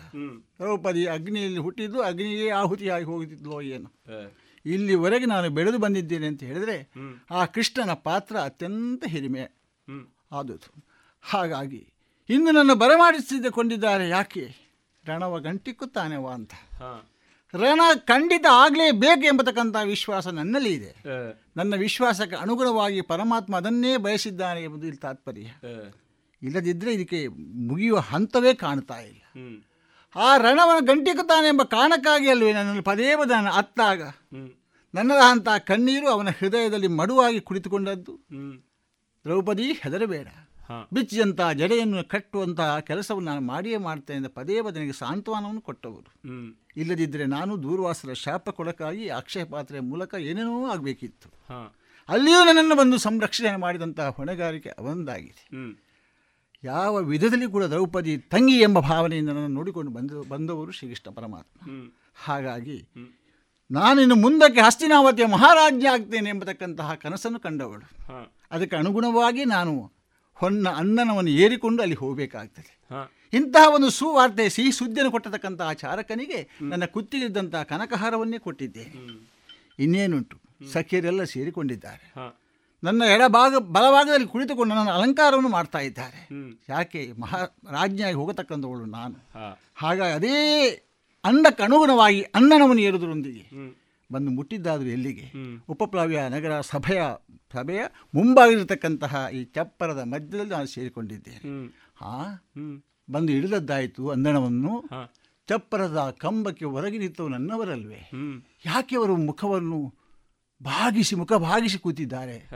ದ್ರೌಪದಿ ಅಗ್ನಿಯಲ್ಲಿ ಹುಟ್ಟಿದ್ದು ಅಗ್ನಿಗೆ ಆಹುತಿಯಾಗಿ ಹೋಗುತ್ತಿದ್ಲೋ ಏನು. ಇಲ್ಲಿವರೆಗೆ ನಾನು ಬೆಳೆದು ಬಂದಿದ್ದೇನೆ ಅಂತ ಹೇಳಿದರೆ ಆ ಕೃಷ್ಣನ ಪಾತ್ರ ಅತ್ಯಂತ ಹಿರಿಮೆ ಆದುದು ಹಾಗಾಗಿ ಇನ್ನು ನನ್ನ ಬರಮಾಡಿಸಿಕೊಂಡಿದ್ದಾರೆ ಯಾಕೆ? ರಣವ ಗಂಟಿಕ್ಕುತ್ತಾನೆವ ಅಂತ. ರಣ ಖಂಡಿತ ಆಗಲೇಬೇಕು ಎಂಬತಕ್ಕಂಥ ವಿಶ್ವಾಸ ನನ್ನಲ್ಲಿ ಇದೆ. ನನ್ನ ವಿಶ್ವಾಸಕ್ಕೆ ಅನುಗುಣವಾಗಿ ಪರಮಾತ್ಮ ಅದನ್ನೇ ಬಯಸಿದ್ದಾನೆ ಎಂಬುದು ಇಲ್ಲಿ ತಾತ್ಪರ್ಯ. ಇಲ್ಲದಿದ್ದರೆ ಇದಕ್ಕೆ ಮುಗಿಯುವ ಹಂತವೇ ಕಾಣ್ತಾ ಇಲ್ಲ. ಆ ರಣವನ್ನು ಗಂಟಿಕುತ್ತಾನೆ ಎಂಬ ಕಾರಣಕ್ಕಾಗಿ ಅಲ್ವೇ ನನ್ನನ್ನು ಪದೇ ಪದೇ ಅತ್ತಾಗ ನನ್ನದಂಥ ಕಣ್ಣೀರು ಅವನ ಹೃದಯದಲ್ಲಿ ಮಡುವಾಗಿ ಕುಳಿತುಕೊಂಡದ್ದು. ದ್ರೌಪದಿ ಹೆದರಬೇಡ. ಬಿಚ್ಚಿದಂಥ ಜಡೆಯನ್ನು ಕಟ್ಟುವಂತಹ ಕೆಲಸವನ್ನು ನಾನು ಮಾಡಿಯೇ ಮಾಡ್ತೇನೆ ಎಂದು ಪದೇ ಪದನಿಗೆ ಸಾಂತ್ವನವನ್ನು ಕೊಟ್ಟವರು. ಇಲ್ಲದಿದ್ದರೆ ನಾನು ದೂರ್ವಾಸರ ಶಾಪಕ್ಕೊಳಕಾಗಿ ಅಕ್ಷಯ ಪಾತ್ರೆಯ ಮೂಲಕ ಏನೇನೋ ಆಗಬೇಕಿತ್ತು. ಅಲ್ಲಿಯೂ ನನ್ನನ್ನು ಬಂದು ಸಂರಕ್ಷಣೆ ಮಾಡಿದಂತಹ ಹೊಣೆಗಾರಿಕೆ ಅವನದಾಗಿದೆ. ಯಾವ ವಿಧದಲ್ಲಿ ಕೂಡ ದ್ರೌಪದಿ ತಂಗಿ ಎಂಬ ಭಾವನೆಯಿಂದ ನನ್ನನ್ನು ನೋಡಿಕೊಂಡು ಬಂದ ಬಂದವರು ಶ್ರೀಕೃಷ್ಣ ಪರಮಾತ್ಮ. ಹಾಗಾಗಿ ನಾನಿನ್ನು ಮುಂದಕ್ಕೆ ಹಸ್ತಿನಾವತಿಯ ಮಹಾರಾಜ್ಯ ಆಗ್ತೇನೆ ಎಂಬತಕ್ಕಂತಹ ಕನಸನ್ನು ಕಂಡವಳು. ಅದಕ್ಕೆ ಅನುಗುಣವಾಗಿ ನಾನು ಹೊನ್ನ ಅನ್ನನವನ್ನು ಏರಿಕೊಂಡು ಅಲ್ಲಿ ಹೋಗಬೇಕಾಗ್ತದೆ. ಇಂತಹ ಒಂದು ಸುವಾರ್ತೆ ಸಿಹಿ ಸುದ್ದಿಯನ್ನು ಕೊಟ್ಟತಕ್ಕಂತಹ ಚಾರಕನಿಗೆ ನನ್ನ ಕುತ್ತಿಗಿದ್ದಂತಹ ಕನಕಹಾರವನ್ನೇ ಕೊಟ್ಟಿದ್ದೇನೆ. ಇನ್ನೇನುಂಟು? ಸಖಿಯರೆಲ್ಲ ಸೇರಿಕೊಂಡಿದ್ದಾರೆ. ನನ್ನ ಎಡಭಾಗ ಬಲಭಾಗದಲ್ಲಿ ಕುಳಿತುಕೊಂಡು ನನ್ನ ಅಲಂಕಾರವನ್ನು ಮಾಡ್ತಾ ಇದ್ದಾರೆ. ಯಾಕೆ? ಮಹಾ ರಾಜ್ಞಿಯಾಗಿ ಹೋಗತಕ್ಕಂಥವಳು ನಾನು. ಹಾಗಾಗಿ ಅದೇ ಅಂಡಕ್ಕೆ ಅನುಗುಣವಾಗಿ ಅನ್ನನವನ್ನು ಏರುವುದರೊಂದಿಗೆ ಬಂದು ಮುಟ್ಟಿದ್ದಾದರೂ ಎಲ್ಲಿಗೆ? ಉಪಪ್ಲವ್ಯ ನಗರ ಸಭೆಯ ಸಭೆಯ ಮುಂಭಾಗಿರತಕ್ಕಂತಹ ಈ ಚಪ್ಪರದ ಮಧ್ಯದಲ್ಲಿ ನಾನು ಸೇರಿಕೊಂಡಿದ್ದೇನೆ. ಹಾ ಬಂದು ಹಿಡಿದದ್ದಾಯಿತು ಅಂದಣವನ್ನು ಚಪ್ಪರದ ಕಂಬಕ್ಕೆ ಹೊರಗೆ ನಿಂತವು ನನ್ನವರಲ್ವೇ? ಯಾಕೆ ಅವರು ಮುಖವನ್ನು ಭಾಗಿಸಿ ಮುಖ ಭಾಗಿಸಿ ಕೂತಿದ್ದಾರೆ.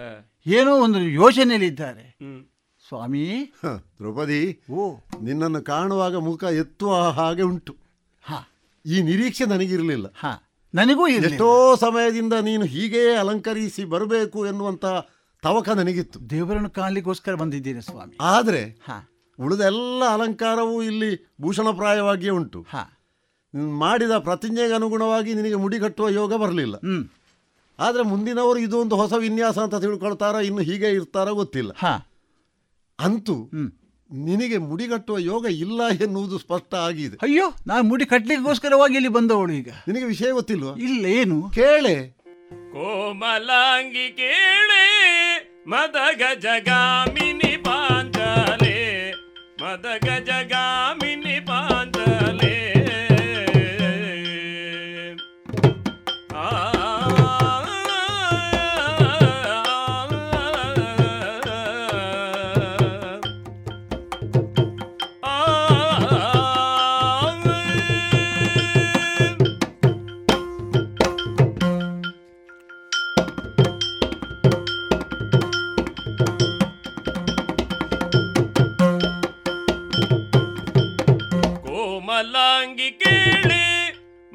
ಏನೋ ಒಂದು ಯೋಚನೆಯಲ್ಲಿದ್ದಾರೆ. ಸ್ವಾಮಿ. ದ್ರೌಪದಿ ಓ. ನಿನ್ನನ್ನು ಕಾಣುವಾಗ ಮುಖ ಎತ್ತುವ ಹಾಗೆ ಉಂಟು. ಹಾ. ಈ ನಿರೀಕ್ಷೆ ನನಗಿರಲಿಲ್ಲ. ಹಾ. ನನಗೂ ಇರ್ಲಿಲ್ಲ. ಎಷ್ಟೋ ಸಮಯದಿಂದ ನೀನು ಹೀಗೇ ಅಲಂಕರಿಸಿ ಬರಬೇಕು ಎನ್ನುವಂತ ತವಕ ನನಗಿತ್ತು. ದೇವರನ್ನು ಕಾಣಲಿಕ್ಕೋಸ್ಕರ ಬಂದಿದ್ದೇನೆ ಸ್ವಾಮಿ. ಆದರೆ ಹಾ. ಉಳಿದ ಎಲ್ಲ ಅಲಂಕಾರವೂ ಇಲ್ಲಿ ಭೂಷಣಪ್ರಾಯವಾಗಿಯೇ ಉಂಟು. ಹಾ. ನೀನು ಮಾಡಿದ ಪ್ರತಿಜ್ಞೆಗೆ ಅನುಗುಣವಾಗಿ ನಿನಗೆ ಮುಡಿಗಟ್ಟುವ ಯೋಗ ಬರಲಿಲ್ಲ. ಹ್ಮ್. ಆದರೆ ಮುಂದಿನವರು ಇದು ಒಂದು ಹೊಸ ವಿನ್ಯಾಸ ಅಂತ ತಿಳ್ಕೊಳ್ತಾರ ಇನ್ನು ಹೀಗೆ ಇರ್ತಾರ ಗೊತ್ತಿಲ್ಲ. ಹಾ. ಅಂತೂ ನಿನಗೆ ಮುಡಿಗಟ್ಟುವ ಯೋಗ ಇಲ್ಲ ಎನ್ನುವುದು ಸ್ಪಷ್ಟ ಆಗಿದೆ. ಅಯ್ಯೋ ನಾನು ಮುಡಿ ಕಟ್ಟಲಿಕ್ಕೋಸ್ಕರವಾಗಿ ಇಲ್ಲಿ ಬಂದವಳು ಈಗ. ನಿನಗೆ ವಿಷಯ ಗೊತ್ತಿಲ್ವಾ? ಇಲ್ಲ ಏನು? ಕೇಳೆ. ಕೋಮಲಾಂಗಿ ಕೇಳೆ ಮದಗ ಜಗಾಮಿನಿ ಪಾಂಚಾಲೆ ಮದಗ ಜಗಾಮಿನಿ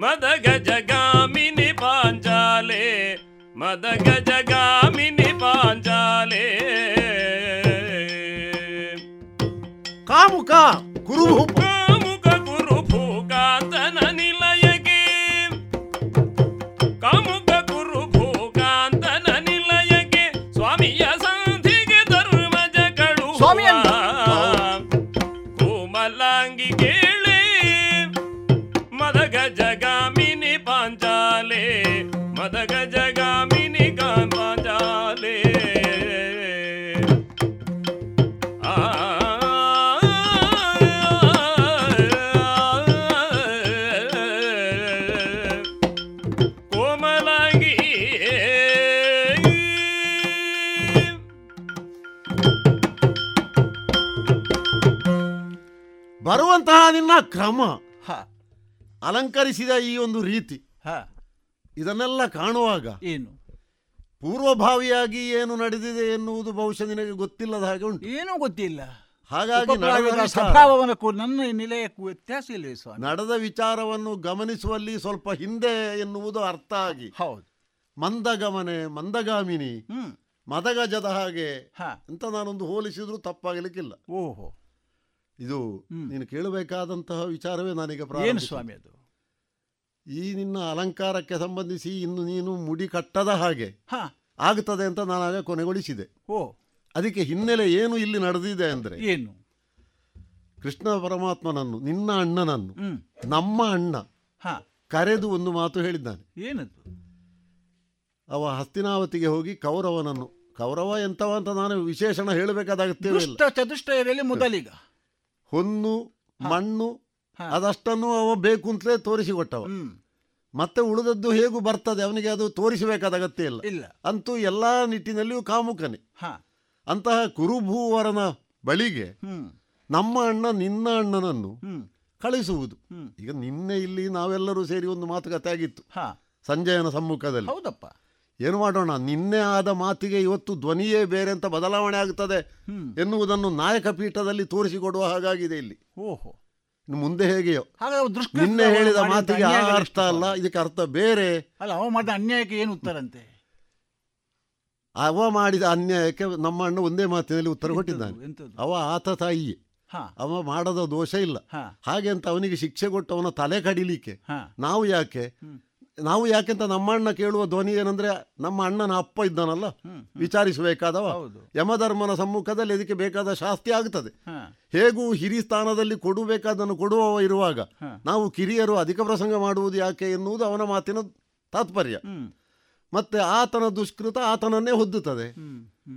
ಮದಗ ಕ್ರಮ ಹಾ. ಅಲಂಕರಿಸಿದ ಈ ಒಂದು ರೀತಿ ಹಾ. ಇದನ್ನೆಲ್ಲ ಕಾಣುವಾಗ ಏನು? ಪೂರ್ವಭಾವಿಯಾಗಿ ಏನು ನಡೆದಿದೆ ಎನ್ನುವುದು ಬಹುಶಃ ನಿನಗೆ ಗೊತ್ತಿಲ್ಲದ ಹಾಗೆ ಉಂಟು. ಏನೂ ಗೊತ್ತಿಲ್ಲ. ಹಾಗಾಗಿ ನನ್ನ ನಿಲಯಕ್ಕೂ ವ್ಯತ್ಯಾಸ ಸ್ವಾಮಿ? ನಡೆದ ವಿಚಾರವನ್ನು ಗಮನಿಸುವಲ್ಲಿ ಸ್ವಲ್ಪ ಹಿಂದೆ ಎನ್ನುವುದು ಅರ್ಥ ಆಗಿ. ಹೌದು. ಮಂದಗಮನೆ ಮಂದಗಾಮಿನಿ ಮದಗಜದ ಹಾಗೆ ಅಂತ ನಾನೊಂದು ಹೋಲಿಸಿದ್ರು ತಪ್ಪಾಗಲಿಕ್ಕಿಲ್ಲ. ಓಹೋ. ಇದು ನೀನು ಕೇಳಬೇಕಾದಂತಹ ವಿಚಾರವೇ ನನಗೆ ಏನು. ಸ್ವಾಮಿ ಅದು? ಈ ನಿನ್ನ ಅಲಂಕಾರಕ್ಕೆ ಸಂಬಂಧಿಸಿ ಇನ್ನು ನೀನು ಮುಡಿ ಕಟ್ಟದ ಹಾಗೆ ಆಗ್ತದೆ ಅಂತ ನಾನು ಆಗ ಕೊನೆಗೊಳಿಸಿದೆ. ಓ. ಅದಕ್ಕೆ ಹಿನ್ನೆಲೆ ಏನು ಇಲ್ಲಿ ನಡೆದಿದೆ ಅಂದ್ರೆ ಏನು? ಕೃಷ್ಣ ಪರಮಾತ್ಮನನ್ನು ನಿನ್ನ ಅಣ್ಣನನ್ನು ನಮ್ಮ ಅಣ್ಣ ಹಾ. ಕರೆದು ಒಂದು ಮಾತು ಹೇಳಿದ್ದಾನೆ. ಏನದು? ಅವ ಹಸ್ತಿನಾವತಿಗೆ ಹೋಗಿ ಕೌರವನನ್ನು ಕೌರವ ಎಂತವ ಅಂತ ನಾನು ವಿಶೇಷಣ ಹೇಳಬೇಕಾದ ಅಗತ್ಯವೇ ಇಲ್ಲ ದುಷ್ಟ ಚತುಷ್ಟಯರಲ್ಲಿ ಮೊದಲಿಗ. ಹೊನ್ನು ಮಣ್ಣು. ಅದಷ್ಟನ್ನು ಅವ ಬೇಕು ಅಂತಲೇ ತೋರಿಸಿಕೊಟ್ಟವ. ಹ್ಮ್. ಮತ್ತೆ ಉಳಿದದ್ದು ಹೇಗೂ ಬರ್ತದೆ ಅವನಿಗೆ ಅದು ತೋರಿಸಬೇಕಾದ ಅಗತ್ಯ ಇಲ್ಲ. ಇಲ್ಲ. ಅಂತೂ ಎಲ್ಲಾ ನಿಟ್ಟಿನಲ್ಲಿಯೂ ಕಾಮುಕನೆ. ಅಂತಹ ಕುರುಭೂವರನ ಬಳಿಗೆ ನಮ್ಮ ಅಣ್ಣ ನಿನ್ನ ಅಣ್ಣನನ್ನು ಕಳಿಸುವುದು. ಈಗ ನಿನ್ನೆ ಇಲ್ಲಿ ನಾವೆಲ್ಲರೂ ಸೇರಿ ಒಂದು ಮಾತುಕತೆ ಆಗಿತ್ತು. ಸಂಜಯನ ಸಮ್ಮುಖದಲ್ಲಿ. ಹೌದಪ್ಪ. ಏನು ಮಾಡೋಣ? ನಿನ್ನೆ ಆದ ಮಾತಿಗೆ ಇವತ್ತು ಧ್ವನಿಯೇ ಬೇರೆ ಅಂತ ಬದಲಾವಣೆ ಆಗ್ತದೆ ಎನ್ನುವುದನ್ನು ನಾಯಕ ಪೀಠದಲ್ಲಿ ತೋರಿಸಿಕೊಡುವ ಹಾಗಾಗಿದೆ ಇಲ್ಲಿ. ಓಹೋ. ಇನ್ನು ಮುಂದೆ ಹೇಗೆಯೋ? ನಿನ್ನೆ ಹೇಳಿದ ಮಾತಿಗೆ ಆ ಅರ್ಥ ಅಲ್ಲ ಇದಕ್ಕೆ ಅರ್ಥ ಬೇರೆ. ಅಲ್ಲ ಅವ ಮಾಡಿದ ಅನ್ಯಾಯಕ್ಕೆ ಏನು ಉತ್ತರಂತೆ? ಅವ ಮಾಡಿದ ಅನ್ಯಾಯಕ್ಕೆ ನಮ್ಮ ಅಣ್ಣ ಒಂದೇ ಮಾತಿನಲ್ಲಿ ಉತ್ತರ ಕೊಟ್ಟಿದ್ದಾನೆ. ಅವ ಆತ ತಾಯಿಯೇ. ಅವ ಮಾಡದ ದೋಷ ಇಲ್ಲ. ಹಾಗೆ ಅಂತ ಅವನಿಗೆ ಶಿಕ್ಷೆ ಕೊಟ್ಟು ಅವನ ತಲೆ ಕಡಿಲಿಕ್ಕೆ. ನಾವು ಯಾಕೆ. ನಾವು ಯಾಕೆಂತ ನಮ್ಮ ಅಣ್ಣ ಕೇಳುವ ಧ್ವನಿ ಏನಂದ್ರೆ ನಮ್ಮ ಅಣ್ಣನ ಅಪ್ಪ ಇದ್ದಾನಲ್ಲ? ವಿಚಾರಿಸಬೇಕಾದವ? ಯಮಧರ್ಮನ ಸಮ್ಮುಖದಲ್ಲಿ ಇದಕ್ಕೆ ಬೇಕಾದ ಶಾಸ್ತಿ ಆಗ್ತದೆ. ಹೇಗೂ ಹಿರಿ ಸ್ಥಾನದಲ್ಲಿ ಕೊಡಬೇಕಾದನ್ನು ಕೊಡುವವ ಇರುವಾಗ ನಾವು ಕಿರಿಯರು ಅಧಿಕ ಪ್ರಸಂಗ ಮಾಡುವುದು ಯಾಕೆ ಎನ್ನುವುದು ಅವನ ಮಾತಿನ ತಾತ್ಪರ್ಯ. ಮತ್ತೆ ಆತನ ದುಷ್ಕೃತ ಆತನನ್ನೇ ಹೊದ್ದುತ್ತದೆ.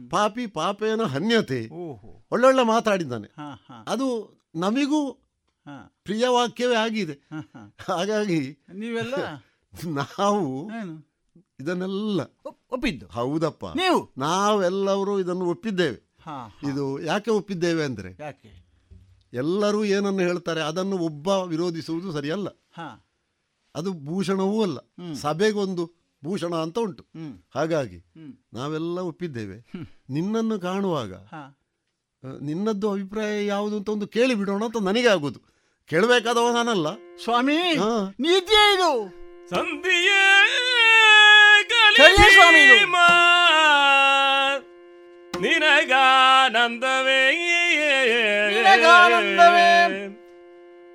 ಪಾಪಿ ಪಾಪೇನ ಹನ್ಯತೆ. ಒಳ್ಳೊಳ್ಳೆ ಮಾತಾಡಿದ್ದಾನೆ. ಅದು ನಮಿಗೂ ಪ್ರಿಯ ವಾಕ್ಯವೇ ಆಗಿದೆ. ಹಾಗಾಗಿ ನೀವೆಲ್ಲ ನಾವು ಇದನ್ನೆಲ್ಲ ಒಪ್ಪಿದ್ದು. ಹೌದಪ್ಪ. ನೀವು? ನಾವೆಲ್ಲರೂ ಇದನ್ನು ಒಪ್ಪಿದ್ದೇವೆ. ಇದು ಯಾಕೆ ಒಪ್ಪಿದ್ದೇವೆ ಅಂದ್ರೆ ಎಲ್ಲರೂ ಏನನ್ನು ಹೇಳ್ತಾರೆ ಅದನ್ನು ಒಬ್ಬ ವಿರೋಧಿಸುವುದು ಸರಿಯಲ್ಲ. ಅದು ಭೂಷಣವೂ ಅಲ್ಲ. ಸಭೆಗೊಂದು ಭೂಷಣ ಅಂತ ಉಂಟು. ಹಾಗಾಗಿ ನಾವೆಲ್ಲ ಒಪ್ಪಿದ್ದೇವೆ. ನಿನ್ನನ್ನು ಕಾಣುವಾಗ ನಿನ್ನದ್ದು ಅಭಿಪ್ರಾಯ ಯಾವುದು ಅಂತ ಒಂದು ಕೇಳಿ ಬಿಡೋಣ ಅಂತ ನನಗೆ ಆಗುದು. ಕೇಳಬೇಕಾದವ ನಾನಲ್ಲ. ಸ್ವಾಮಿ. ಇದು. ಸಂಧಿಯೇ ನಿನಗಾನಂದವೇ.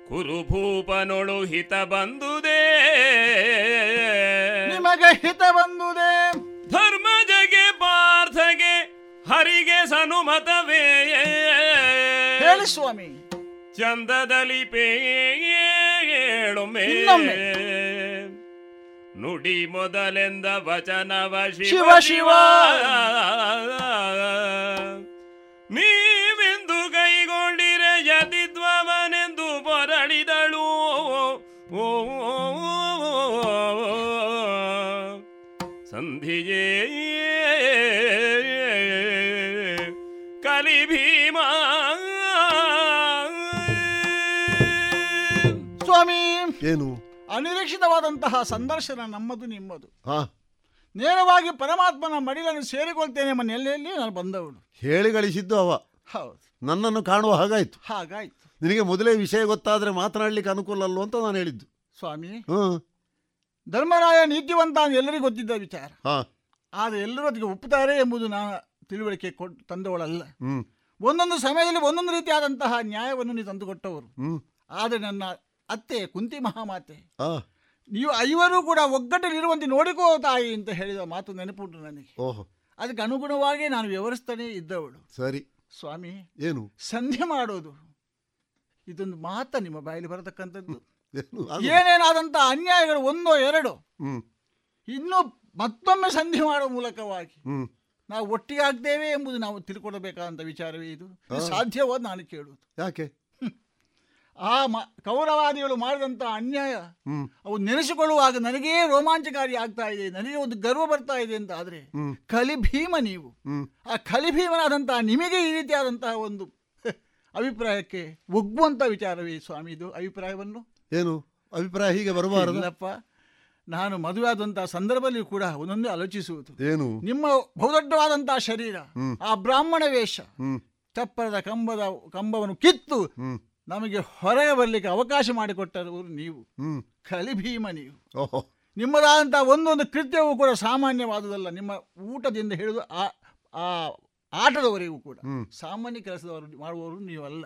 ಕುರುಭೂಪನೊಳು ಹಿತ ಬಂದುದೇ. ನಿಮಗೆ ಹಿತ ಬಂದುದೇ. ಧರ್ಮಜಗೆ ಪಾರ್ಥಗೆ ಹರಿಗೆ ಸನುಮತವೇ. ಹೇಳಿ ಸ್ವಾಮಿ. ಚಂದದಲ್ಲಿ ಪೇಳೊಮ್ಮೆ. ನುಡಿ ಮೊದಲೆಂದ ವಚನವ ಶಿವ ಶಿವ. ನೀವೆಂದು ಕೈಗೊಂಡಿರೆ ಯದಿದ್ವಮನೆಂದು ಪೊರಳಿದಳು ಓ ಸಂಧಿಯೇ. ಕಲಿಭೀಮ ಸ್ವಾಮಿ. ಏನು? ಅನಿರೀಕ್ಷಿತವಾದಂತಹ ಸಂದರ್ಶನ ನಮ್ಮದು ನಿಮ್ಮದು. ನೇರವಾಗಿ ಪರಮಾತ್ಮನ ಮಡಿಲನ್ನು ಸೇರಿಕೊಳ್ತೇನೆ ಎಂಬ ನೆಲೆಯಲ್ಲಿ ನಾನು ಬಂದವಳು. ಹೇಳಿ ಗಳಿಸಿದ್ದು ಅವ. ಹೌದು. ನನ್ನನ್ನು ಕಾಣುವ ಹಾಗಾಯ್ತು. ಹಾಗಾಯ್ತು. ನಿನಗೆ ಮೊದಲೇ ವಿಷಯ ಗೊತ್ತಾದರೆ ಮಾತನಾಡ್ಲಿಕ್ಕೆ ಅನುಕೂಲ ಅಲ್ವ ಅಂತ ನಾನು ಹೇಳಿದ್ದು. ಸ್ವಾಮಿ ಧರ್ಮರಾಯ ನೀತಿವಂತ ಎಲ್ಲರಿಗೂ ಗೊತ್ತಿದ್ದ ವಿಚಾರ. ಆದರೆ ಎಲ್ಲರೂ ಅದಕ್ಕೆ ಒಪ್ಪುತ್ತಾರೆ ಎಂಬುದು ನಾನು ತಿಳುವಳಿಕೆ ಕೊಟ್ಟು ತಂದವಳಲ್ಲ. ಒಂದೊಂದು ಸಮಯದಲ್ಲಿ ಒಂದೊಂದು ರೀತಿಯಾದಂತಹ ನ್ಯಾಯವನ್ನು ನೀವು ತಂದುಕೊಟ್ಟವರು. ಆದರೆ ನನ್ನ ಅತ್ತೆ ಕುಂತಿ ಮಹಾಮಾತೆ. ಆ. ನೀವು ಐವರು ಕೂಡ ಒಗ್ಗಟ್ಟಲ್ಲಿರುವಂತೆ ನೋಡಿಕೋ ತಾಯಿ ಅಂತ ಹೇಳಿದ ಮಾತು ನೆನಪುಂಟು ನನಗೆ. ಓಹೋ. ಅದಕ್ಕೆ ಅನುಗುಣವಾಗಿ ನಾನು ವ್ಯವಹರಿಸ್ತಾನೆ ಇದ್ದವಳು. ಸರಿ. ಸ್ವಾಮಿ ಏನು? ಸಂಧಿ ಮಾಡೋದು. ಇದೊಂದು ಮಾತ ನಿಮ್ಮ ಬಾಯಲ್ಲಿ ಬರತಕ್ಕಂಥದ್ದು. ಏನೇನಾದಂತ ಏನೇನಾದಂಥ ಅನ್ಯಾಯಗಳು ಒಂದೋ ಎರಡೋ ಇನ್ನೂ ಮತ್ತೊಮ್ಮೆ ಸಂಧಿ ಮಾಡುವ ಮೂಲಕವಾಗಿ ನಾವು ಒಟ್ಟಿಗೆ ಆಗ್ತೇವೆ ಎಂಬುದು ನಾವು ತಿಳ್ಕೊಡಬೇಕಾದಂತ ವಿಚಾರವೇ ಇದು. ಇದು ಸಾಧ್ಯವಾದ ನಾನು ಕೇಳುವುದು. ಯಾಕೆ? ಆ ಮ ಕೌರವಾದಿಗಳು ಮಾಡಿದಂಥ ಅನ್ಯಾಯ ಅವು ನೆನೆಸಿಕೊಳ್ಳುವಾಗ ನನಗೇ ರೋಮಾಂಚಕಾರಿ ಆಗ್ತಾ ಇದೆ ನನಗೆ ಒಂದು ಗರ್ವ ಬರ್ತಾ ಇದೆ ಅಂತ ಆದರೆ ಕಲಿಭೀಮ ನೀವು. ಆ ಕಲಿಭೀಮನಾದಂತಹ ನಿಮಗೆ ಈ ರೀತಿಯಾದಂತಹ ಒಂದು ಅಭಿಪ್ರಾಯಕ್ಕೆ ಒಗ್ಗುವಂಥ ವಿಚಾರವೇ ಸ್ವಾಮಿ ಇದು ಅಭಿಪ್ರಾಯವನ್ನು? ಏನು? ಅಭಿಪ್ರಾಯ ಹೀಗೆ ಬರಬಾರದಪ್ಪ ನಾನು ಮದುವೆ ಆದಂತಹ ಸಂದರ್ಭದಲ್ಲಿ ಕೂಡ ಒಂದೊಂದೇ ಆಲೋಚಿಸುವುದು. ಏನು? ನಿಮ್ಮ ಬಹುದೊಡ್ಡವಾದಂತಹ ಶರೀರ ಆ ಬ್ರಾಹ್ಮಣ ವೇಷ ಚಪ್ಪರದ ಕಂಬದ ಕಂಬವನ್ನು ಕಿತ್ತು ನಮಗೆ ಹೊರಗೆ ಬರಲಿಕ್ಕೆ ಅವಕಾಶ ಮಾಡಿಕೊಟ್ಟರು ನೀವು. ಕಲಿಭೀಮ ನೀವು. ಓಹೋ. ನಿಮ್ಮದಾದಂತಹ ಒಂದೊಂದು ಕೃತ್ಯವೂ ಕೂಡ ಸಾಮಾನ್ಯವಾದುದಲ್ಲ. ನಿಮ್ಮ ಊಟದಿಂದ ಹಿಡಿದು ಆ ಆ ಆಟದವರೆಗೂ ಕೂಡ. ಸಾಮಾನ್ಯ ಕೆಲಸದವರು ಮಾಡುವವರು ನೀವಲ್ಲ. ಅಲ್ಲ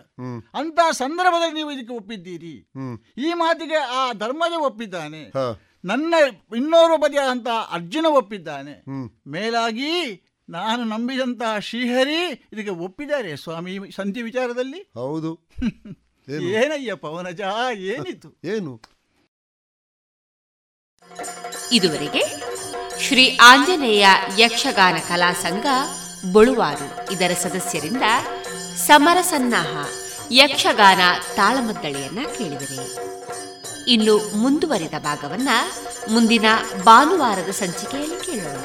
ಅಂತ ಸಂದರ್ಭದಲ್ಲಿ ನೀವು ಇದಕ್ಕೆ ಒಪ್ಪಿದ್ದೀರಿ. ಈ ಮಾತಿಗೆ ಆ ಧರ್ಮದೇ ಒಪ್ಪಿದ್ದಾನೆ. ನನ್ನ ಇನ್ನೋರು ಬದಿಯಾದಂತಹ ಅರ್ಜುನ ಒಪ್ಪಿದ್ದಾನೆ. ಮೇಲಾಗಿ ನಾನು ನಂಬಿದಂತಹ ಶ್ರೀಹರಿ ಇದಕ್ಕೆ ಒಪ್ಪಿದ್ದಾರೆ ಸ್ವಾಮಿ ಸಂಧಿ ವಿಚಾರದಲ್ಲಿ. ಹೌದು. ಏನು? ಏನಯ್ಯ ಪವನಜ ಏನಿತ್ತು? ಏನು? ಇದುವರೆಗೆ ಶ್ರೀ ಆಂಜನೇಯ ಯಕ್ಷಗಾನ ಕಲಾ ಸಂಘ ಬಳುವಾರು ಇದರ ಸದಸ್ಯರಿಂದ ಸಮರಸನ್ನಾಹ ಯಕ್ಷಗಾನ ತಾಳಮದ್ದಳೆಯನ್ನ ಕೇಳಿದರೆ. ಇನ್ನು ಮುಂದುವರಿದ ಭಾಗವನ್ನ ಮುಂದಿನ ಭಾನುವಾರದ ಸಂಚಿಕೆಯಲ್ಲಿ ಕೇಳೋಣ.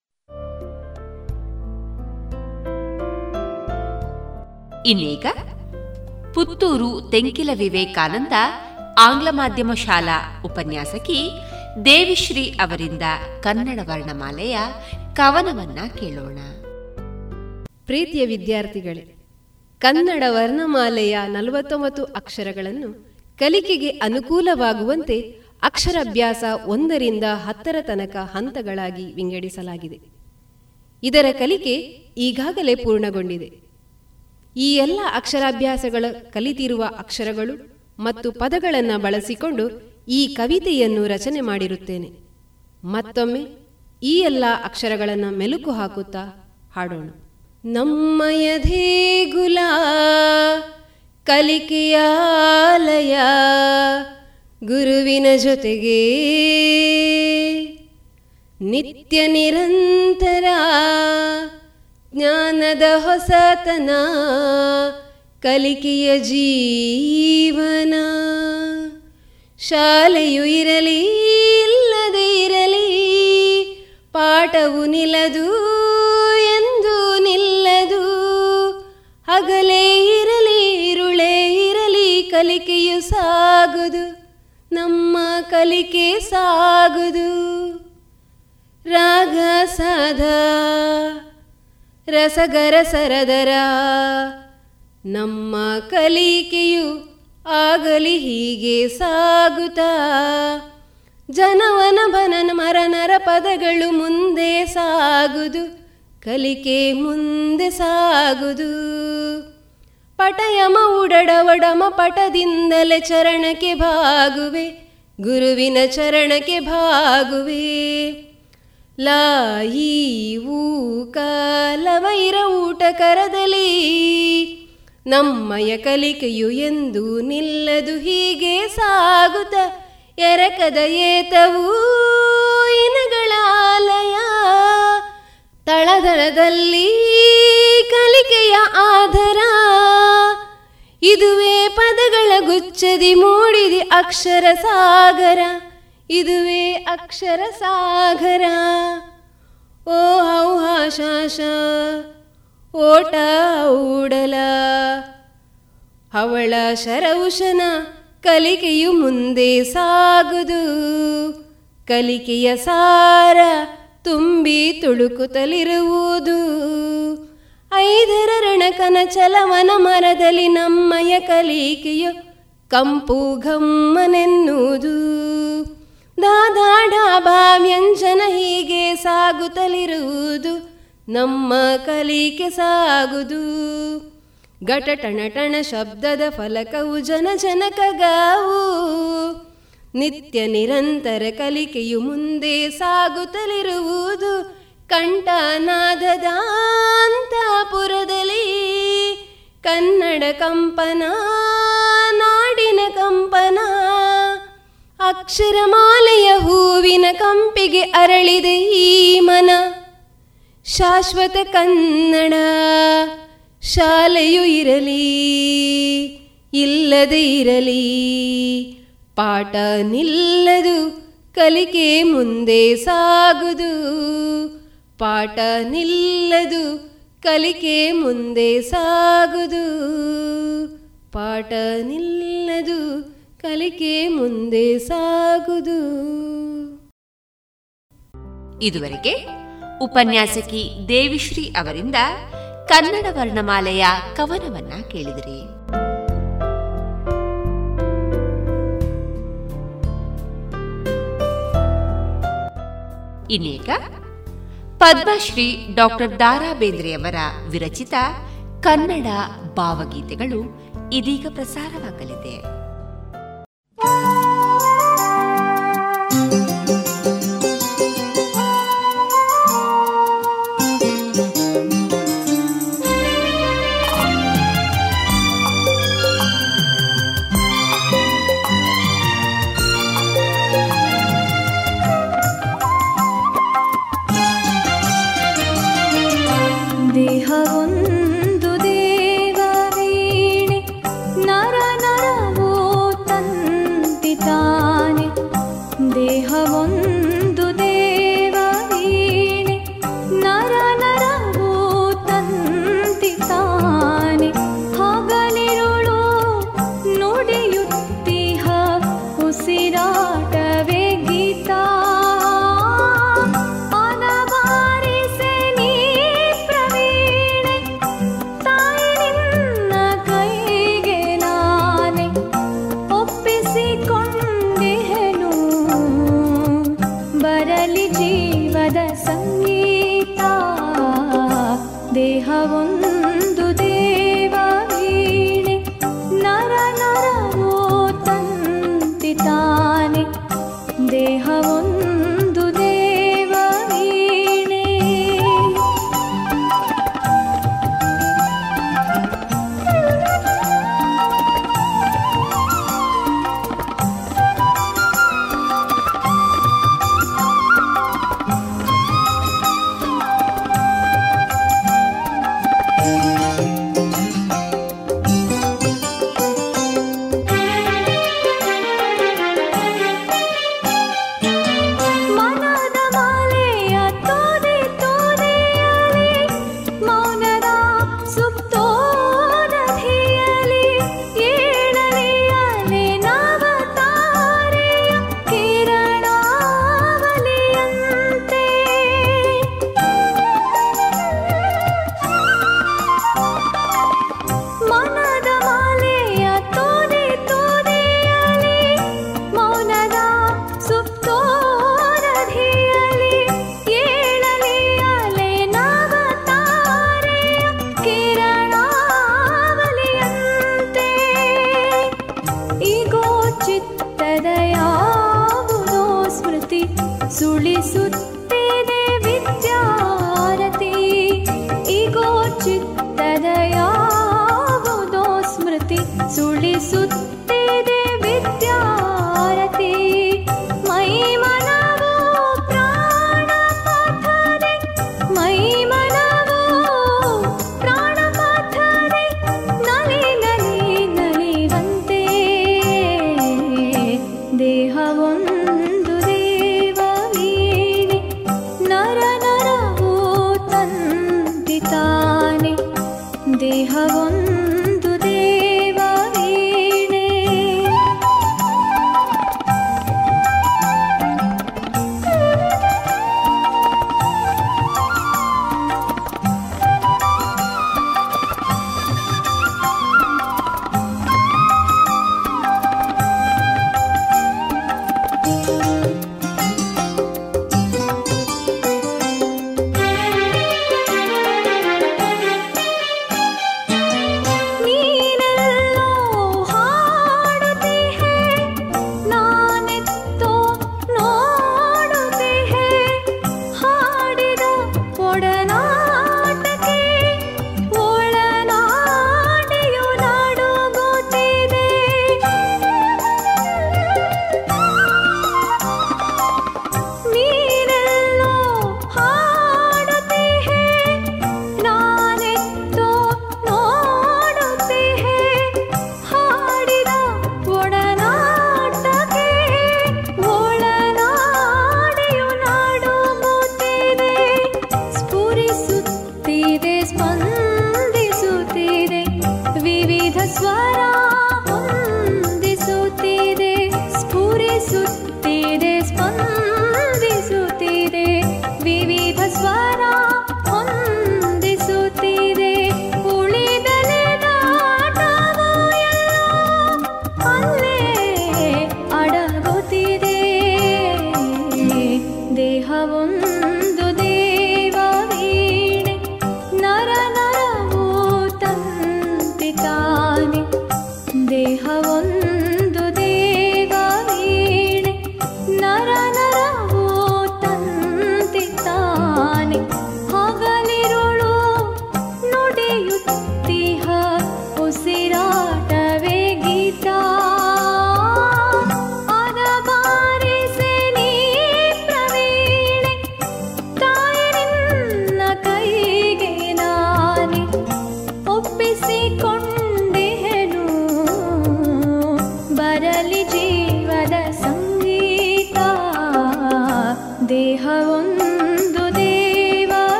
ಇನ್ನೀಗ ಪುತ್ತೂರು ತೆಂಕಿಲ ವಿವೇಕಾನಂದ ಆಂಗ್ಲ ಮಾಧ್ಯಮ ಶಾಲಾ ಉಪನ್ಯಾಸಕಿ ದೇವಿಶ್ರೀ ಅವರಿಂದ ಕನ್ನಡ ವರ್ಣಮಾಲೆಯ ಕವನವನ್ನ ಕೇಳೋಣ. ಪ್ರೀತಿಯ ವಿದ್ಯಾರ್ಥಿಗಳೇ, ಕನ್ನಡ ವರ್ಣಮಾಲೆಯ ನಲವತ್ತೊಂಬತ್ತು ಅಕ್ಷರಗಳನ್ನು ಕಲಿಕೆಗೆ ಅನುಕೂಲವಾಗುವಂತೆ ಅಕ್ಷರಾಭ್ಯಾಸ ಒಂದರಿಂದ ಹತ್ತರ ತನಕ ಹಂತಗಳಾಗಿ ವಿಂಗಡಿಸಲಾಗಿದೆ. ಇದರ ಕಲಿಕೆ ಈಗಾಗಲೇ ಪೂರ್ಣಗೊಂಡಿದೆ. ಈ ಎಲ್ಲ ಅಕ್ಷರಾಭ್ಯಾಸಗಳ ಕಲಿತಿರುವ ಅಕ್ಷರಗಳು ಮತ್ತು ಪದಗಳನ್ನು ಬಳಸಿಕೊಂಡು ಈ ಕವಿತೆಯನ್ನು ರಚನೆ ಮಾಡಿರುತ್ತೇನೆ. ಮತ್ತೊಮ್ಮೆ ಈ ಎಲ್ಲ ಅಕ್ಷರಗಳನ್ನು ಮೆಲುಕು ಹಾಕುತ್ತಾ ಹಾಡೋಣ. ನಮ್ಮಯ ದೇಗುಲ ಕಲಿಕೆಯಾಲಯ ಗುರುವಿನ ಜೊತೆಗೆ. ನಿತ್ಯ ನಿರಂತರ ಜ್ಞಾನದ ಹೊಸತನ ಕಲಿಕೆಯ ಜೀವನ. ಶಾಲೆಯು ಇರಲಿ, ಇಲ್ಲದೆ ಇರಲಿ, ಪಾಠವು ನಿಲ್ಲದು ಎಂದು ನಿಲ್ಲದು. ಹಗಲೇ ಇರಲಿ, ಇರುಳೇ ಇರಲಿ, ಕಲಿಕೆಯು ಸಾಗುದು, ನಮ್ಮ ಕಲಿಕೆ ಸಾಗುದು. ರಾಗ ಸಾಧ ರಸಗರ ಸರದರ ನಮ್ಮ ಕಲಿಕೆಯು ಆಗಲಿ ಹೀಗೆ ಸಾಗುತ್ತಾ. ಜನವನ ಬನನ ಮರನರ ಪದಗಳು ಮುಂದೆ ಸಾಗುದು, ಕಲಿಕೆ ಮುಂದೆ ಸಾಗುದು. ಪಟಯಮ ಉಡಡವಡಮ ಪಟದಿಂದಲೇ ಚರಣಕ್ಕೆ ಭಾಗುವೆ, ಗುರುವಿನ ಚರಣಕ್ಕೆ ಭಾಗುವೆ. ಲಾಯಿ ಕಾಲ ಊಟ ಕರದಲಿ ನಮ್ಮಯ ಕಲಿಕೆಯು ಎಂದು ನಿಲ್ಲದು ಹೀಗೆ ಸಾಗುತ್ತ ಎರಕದ ಏತವೂ ಇನಗಳಾಲಯ ತಳದಳದಲ್ಲಿ ಕಲಿಕೆಯ ಆಧಾರ. ಇದುವೇ ಪದಗಳ ಗುಚ್ಚದಿ ಮೂಡಿದಿ ಅಕ್ಷರ ಸಾಗರ. ಇದುವೇ ಅಕ್ಷರ ಸಾಗರ. ಓ ಹೌ ಶಾಶ ಓಟ ಓಡಲ ಅವಳ ಶರೌಷನ ಕಲಿಕೆಯು ಮುಂದೆ ಸಾಗುದು. ಕಲಿಕೆಯ ಸಾರ ತುಂಬಿ ತುಳುಕುತ್ತಲಿರುವುದು ಐದರ ರಣಕನ ಚಲವನ ಮರದಲ್ಲಿ ನಮ್ಮಯ ಕಲಿಕೆಯು ಕಂಪು ಘಮ್ಮನೆನ್ನುವುದು. ದಾದಾ ಡಾಬಾ ವ್ಯಂಜನ ಹೀಗೆ ಸಾಗುತ್ತಲಿರುವುದು, ನಮ್ಮ ಕಲಿಕೆ ಸಾಗುದು. ಘಟಟಣಟಣ ಶಬ್ದದ ಫಲಕವು ಜನ ಜನಕಗಾವು. ನಿತ್ಯ ನಿರಂತರ ಕಲಿಕೆಯು ಮುಂದೆ ಸಾಗುತ್ತಲಿರುವುದು ಕಂಠನಾದದ ಅಂತಃಪುರದಲ್ಲಿ ಕನ್ನಡ ಕಂಪನ, ನಾಡಿನ ಕಂಪನ. ಅಕ್ಷರಮಾಲೆಯ ಹೂವಿನ ಕಂಪಿಗೆ ಅರಳಿದೆ ಈ ಮನ. ಶಾಶ್ವತ ಕನ್ನಡ ಶಾಲೆಯು ಇರಲಿ, ಇಲ್ಲದೆ ಇರಲಿ. ಪಾಠ ನಿಲ್ಲದು, ಕಲಿಕೆ ಮುಂದೆ ಸಾಗುದು. ಪಾಠ ನಿಲ್ಲದು, ಕಲಿಕೆ ಮುಂದೆ ಸಾಗುದು. ಪಾಠ ನಿಲ್ಲದು ಕಲಿಕೆ ಮುಂದೆ ಸಾಗುದು. ಇದುವರೆಗೆ ಉಪನ್ಯಾಸಕಿ ದೇವಿಶ್ರೀ ಅವರಿಂದ ಕನ್ನಡ ವರ್ಣಮಾಲೆಯ ಕವನವನ್ನ ಕೇಳಿದಿರಿ. ಇನ್ನೀಗ ಪದ್ಮಶ್ರೀ ಡಾಕ್ಟರ್ ದಾರಾ ಬೇಂದ್ರೆಯವರ ವಿರಚಿತ ಕನ್ನಡ ಭಾವಗೀತೆಗಳು ಇದೀಗ ಪ್ರಸಾರವಾಗಲಿದೆ. Thank you.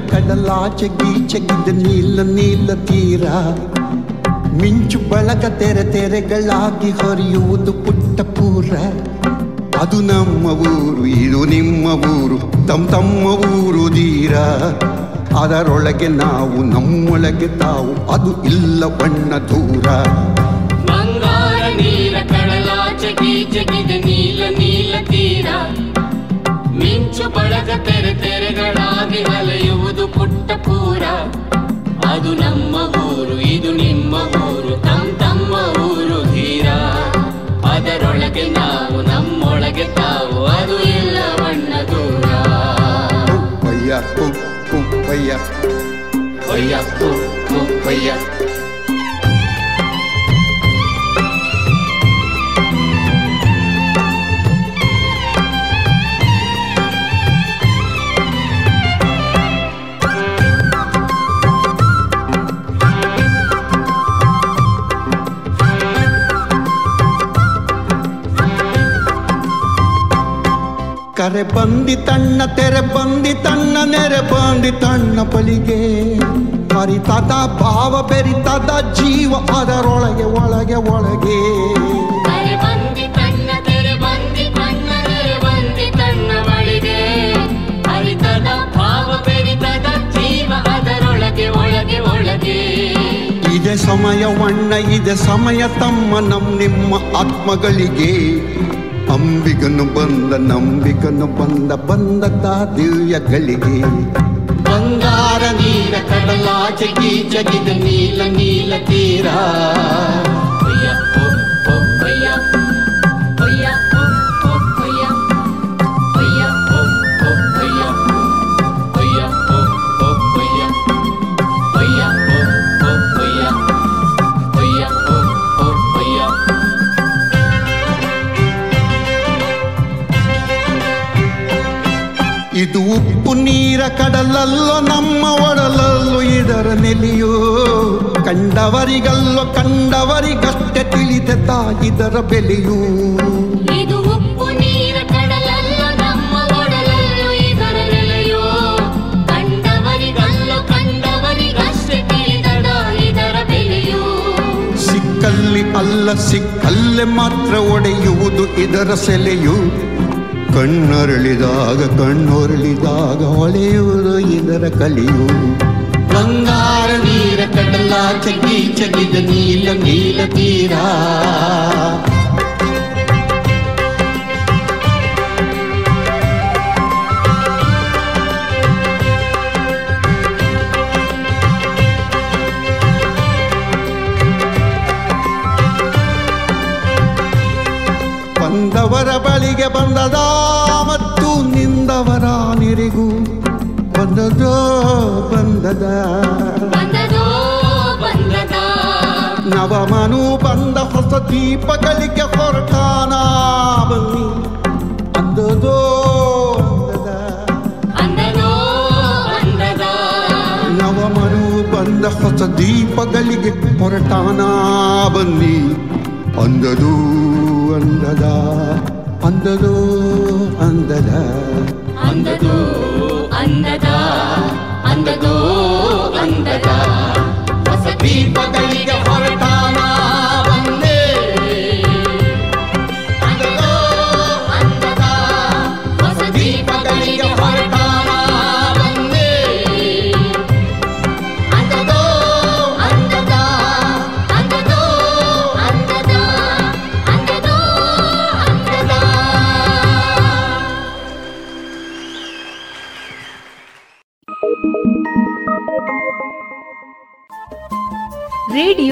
ಕಡಲಾಚೆ ಗೀಚೆಗಿದ್ದ ನೀಲ ನೀಲ ತೀರ. ಮಿಂಚು ಬಳಗ ತೆರೆ ತೆರೆಗಳಾಗಿ ಹೊರೆಯುವುದು ಪುಟ್ಟ ಪೂರ. ಅದು ನಮ್ಮ ಊರು, ಇದು ನಿಮ್ಮ ಊರು, ತಮ್ ತಮ್ಮ ಊರು ಧೀರ ಅದರೊಳಗೆ ನಾವು, ನಮ್ಮೊಳಗೆ ತಾವು, ಅದು ಇಲ್ಲ ಬಣ್ಣ ದೂರ. ನೀಲ ನೀಲ ತೀರ. ಪಯ್ಯ ಅಲೆಯುವುದು ಪುಟ್ಟ ಪೂರ ಅದು ನಮ್ಮ ಊರು ಇದು ನಿಮ್ಮ ಊರು ತಮ್ ತಮ್ಮ ಊರು ಹೀರ ಅದರೊಳಗೆ ನಾವು ನಮ್ಮೊಳಗೆ ತಾವು ಅದು ಇಲ್ಲ ಬಣ್ಣ ದೂರ. ಅಯ್ಯ ಅಯ್ಯ ಒಳಗೆ ತೆರೆ ಬಂದಿ ತಣ್ಣ ತೆರೆ ಬಂದಿ ತಣ್ಣ ನೆರೆ ಬಂದಿ ತಣ್ಣ ಪಲಿಗೆ. ಹರಿತದ ಭಾವ ಬೆರಿತದ ಜೀವ ಅದರೊಳಗೆ ಒಳಗೆ ಒಳಗೆ. ಇದೆ ಸಮಯ ವಣ್ಣ ಇದೆ ಸಮಯ ತಮ್ಮ ನಮ್ ನಿಮ್ಮ ಆತ್ಮಗಳಿಗೆ. ಅಂಬಿಗನು ಬಂದ ನಂಬಿಕನು ಬಂದ ಬಂದ ದಿವ್ಯಗಳಿಗೆ ಬಂಗಾರ ನೀರ ಕಡಲಾಚೆ ಜಗಿದ ನೀಲ ನೀಲ ತೀರ. ಉಪ್ಪು ನೀರ ಕಡಲಲ್ಲೋ ನಮ್ಮ ಒಡಲಲ್ಲೋ ಇದರ ನೆಲೆಯೋ? ಕಂಡವರಿಗಲ್ಲೋ ಕಂಡವರಿಗಷ್ಟೆ ತಿಳಿದ ಇದರ ಬೆಲೆಯೋ? ಸಿಕ್ಕಲ್ಲಿ ಅಲ್ಲ ಸಿಕ್ಕಲ್ಲೇ ಮಾತ್ರ ಒಡೆಯುವುದು ಇದರ ಸೆಲೆಯು? ಕಣ್ಣರಳಿದಾಗ ಕಣ್ಣೊರಳಿದಾಗ ಹೊಳೆಯುವುದು ಇದರ ಕಲಿಯು ಬಂಗಾರ ನೀರ ಕಡಲಾಚೆ ಗೀಚಗಿದ ನೀಲ ನೀಲ ತೀರ ಬಂದವರ ಬಳಿಗೆ ಬಂದದ ಮತ್ತು ನಿರಿಗೂ ಬಂದದೋ ಬಂದದ. ನವಮನು ಬಂದ ಹೊಸ ದೀಪಗಳಿಗೆ ಹೊರಟಾನ ಬನ್ನಿ. ಅಂದದ ನವಮನು ಬಂದ ಹೊಸ ದೀಪಗಳಿಗೆ ಹೊರಟಾನ ಬನ್ನಿ. ಅಂದದೋ ಅಂದದ. ಅಂದದೋ ಅಂದದ. ಅಂದದೋ ಅಂದದ ಅಂದದೋ ಅಂದದ ಹೊಸ ದೀಪಗಳಿಗೆ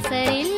பாசரில்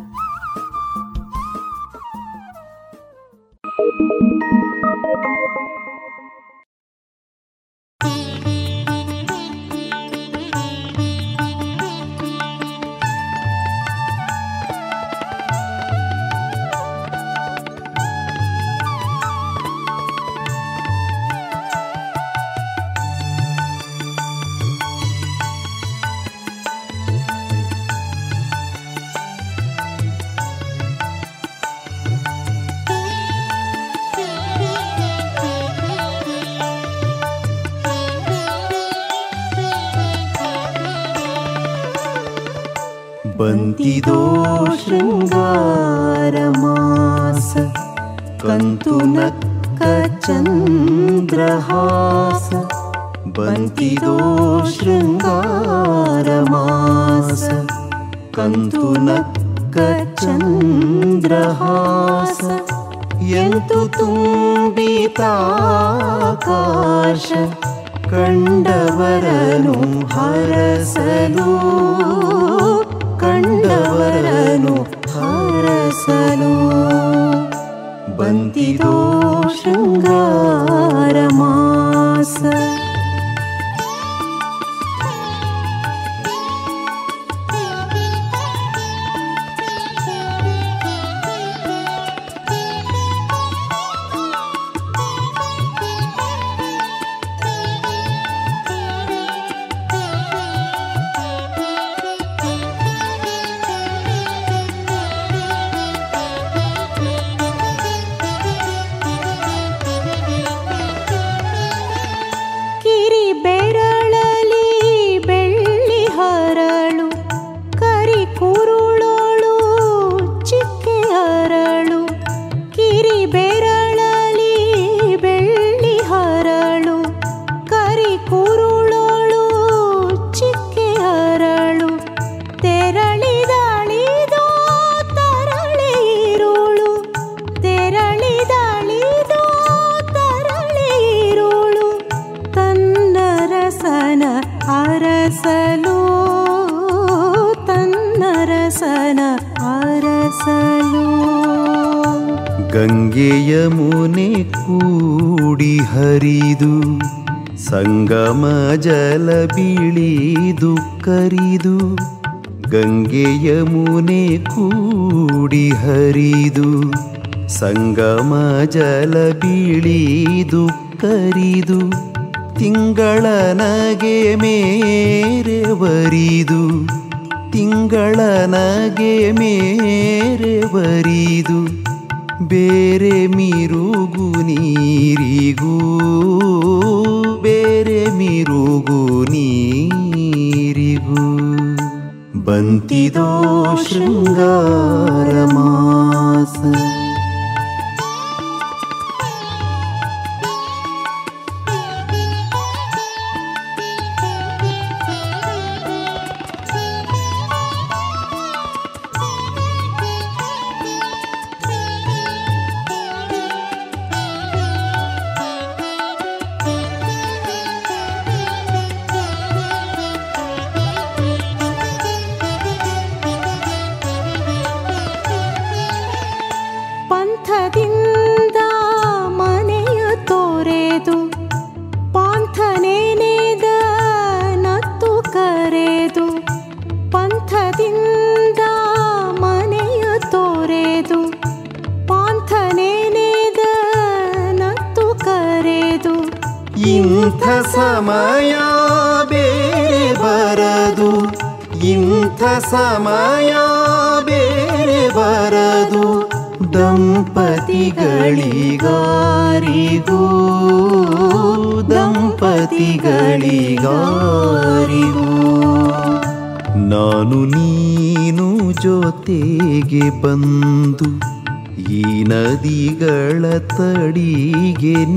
ुनः कचन्द्रहास बन्तिमास कन्दुलकचन्द्रहास यन्तु तुम्बिताकाश कण्डवरनु हरसलो कण्डवरनु हरसलो पन्तिो शृङ्गारमास जलबीळी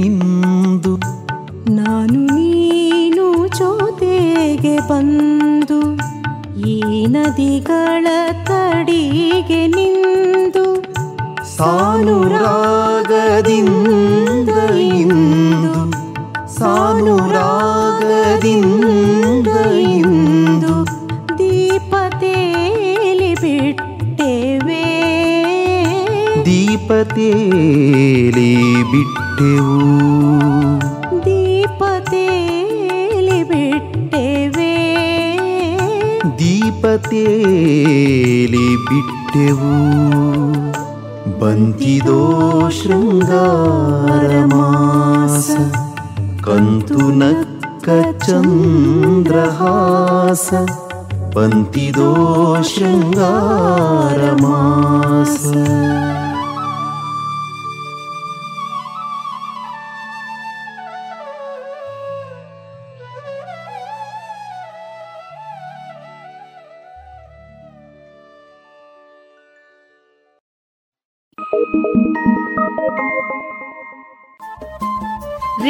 ನಿಂದು. ನಾನು ನೀನು ಜೊತೆಗೆ ಬಂದು ಈ ನದಿಗಳ ತಡಿಗೆ ನಿಂದು. ಸಾನು ರಾಗದಿಂದ ಇಂದು ರಾಗದಿಂದ ಇಂದು ದೀಪತೇಲಿ ಬಿಟ್ಟೆವೆ. ದೀಪತೇಲಿ ಬಿಟ್ಟು ಬಿಟ್ಟೆವು ದೀಪತೇಲಿ ಬಿಟ್ಟೆವೆ ದೀಪತೇಲಿ ಬಿಟ್ಟೆವು ಬಂತಿದೋ ಶೃಂಗಾರ ಮಾಸ ಕಂತು ನಕ್ಕ ಚಂದ್ರಹಾಸ ಬಂತಿದೋ ಶೃಂಗಾರ ಮಾಸ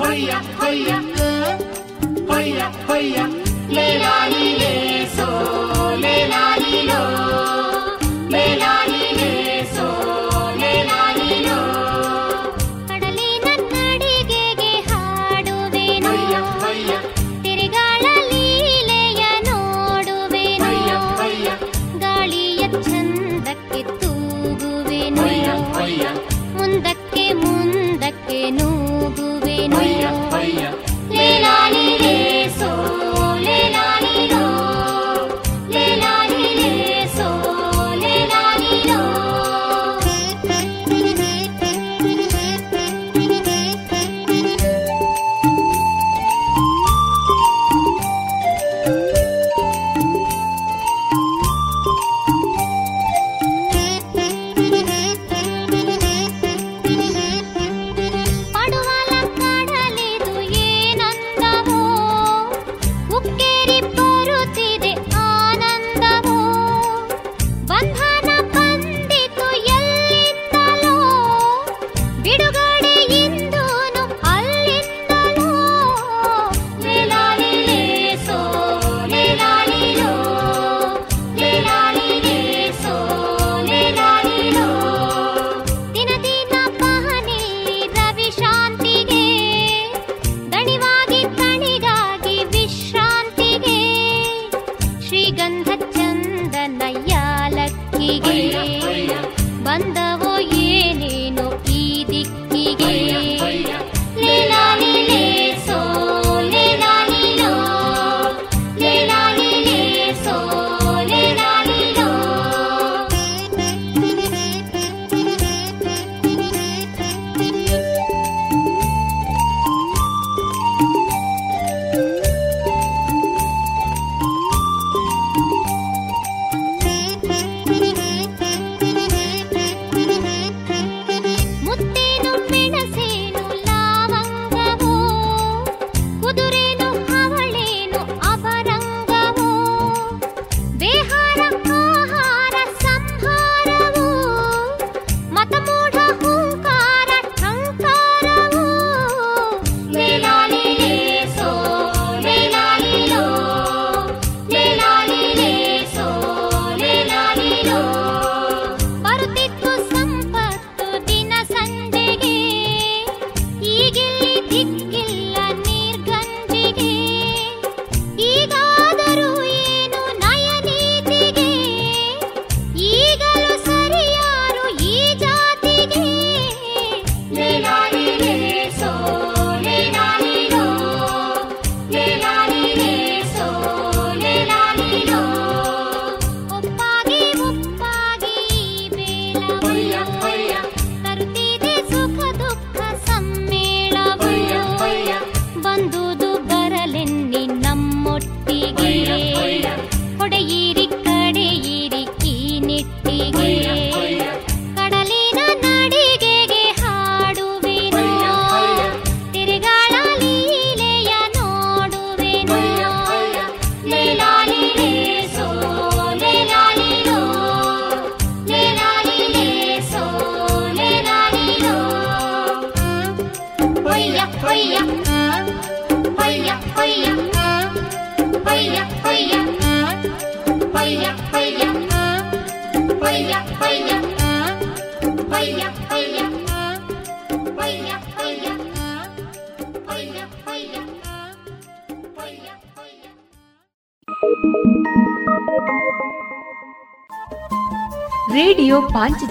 ฮ้ยยะฮ้ยยะเออฮ้ยยะฮ้ยยะเลลาลีเลโซเลลาลีโล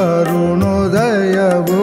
அருணோதயவும்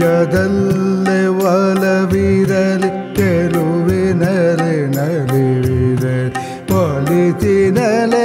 ನಿಜದಲ್ಲೇ ಒಲವಿರಲಿ ಕೆರುವಿನರೆ ನಲಿವಿರಲಿ ಒಲಿತಿನಲೆ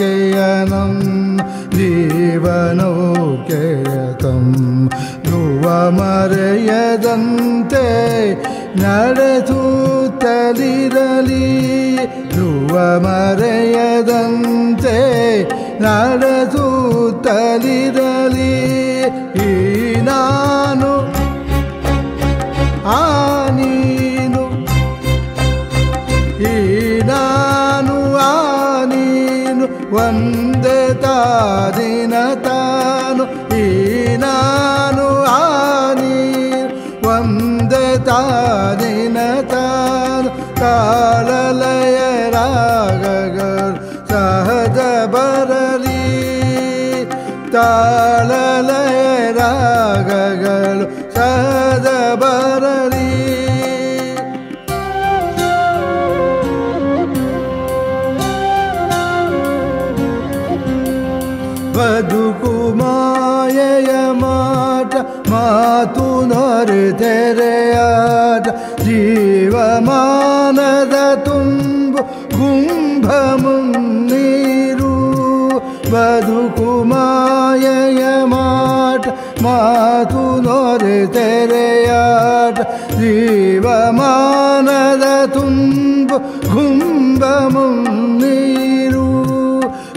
केयनं जीवनोकेयतं ध्रुवमरयदन्ते ನಡೆಸುತ್ತಲಿರಲಿ. ಧ್ರುವ ಮರೆಯದಂತೆ ನಡೆಸುತ್ತಲಿರಲಿ. मधुकुमाय माट् मु नोर तेरेट जीवमानदतुम्ब कुम्भीरु वधुकुमाय माट् मातु नोर तेरेट् जीव मानदतुम्ब कुम्भ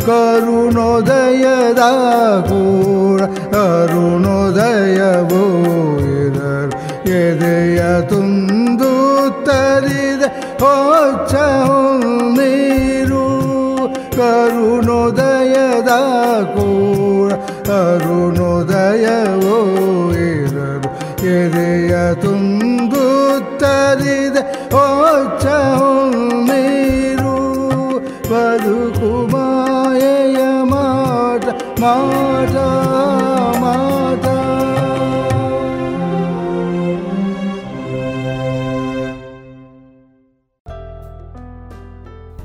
ಕರುಣೋದಯದ ಗೂಢ ಅರುಣೋದಯವೋ ಇರರ್ ಎದೆಯ ತುಂದು ತರಿದ ಹೊಚ್ಚವು ನೀರು ಕರುಣೋದಯದ ಗೂಢ ಅರುಣೋದಯವೋ ಇರರು ಎದೆಯ ತುಂಬು ತರಿದ ಹೊಚ್ಚವು ನೀರು ಬದುಕುವ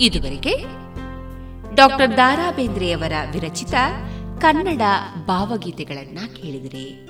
ಇದುವರೆಗೆ ಡಾಕ್ಟರ್ ದಾರಾ ಬೇಂದ್ರೆಯವರ ವಿರಚಿತ ಕನ್ನಡ ಭಾವಗೀತೆಗಳನ್ನ ಕೇಳಿದಿರಿ.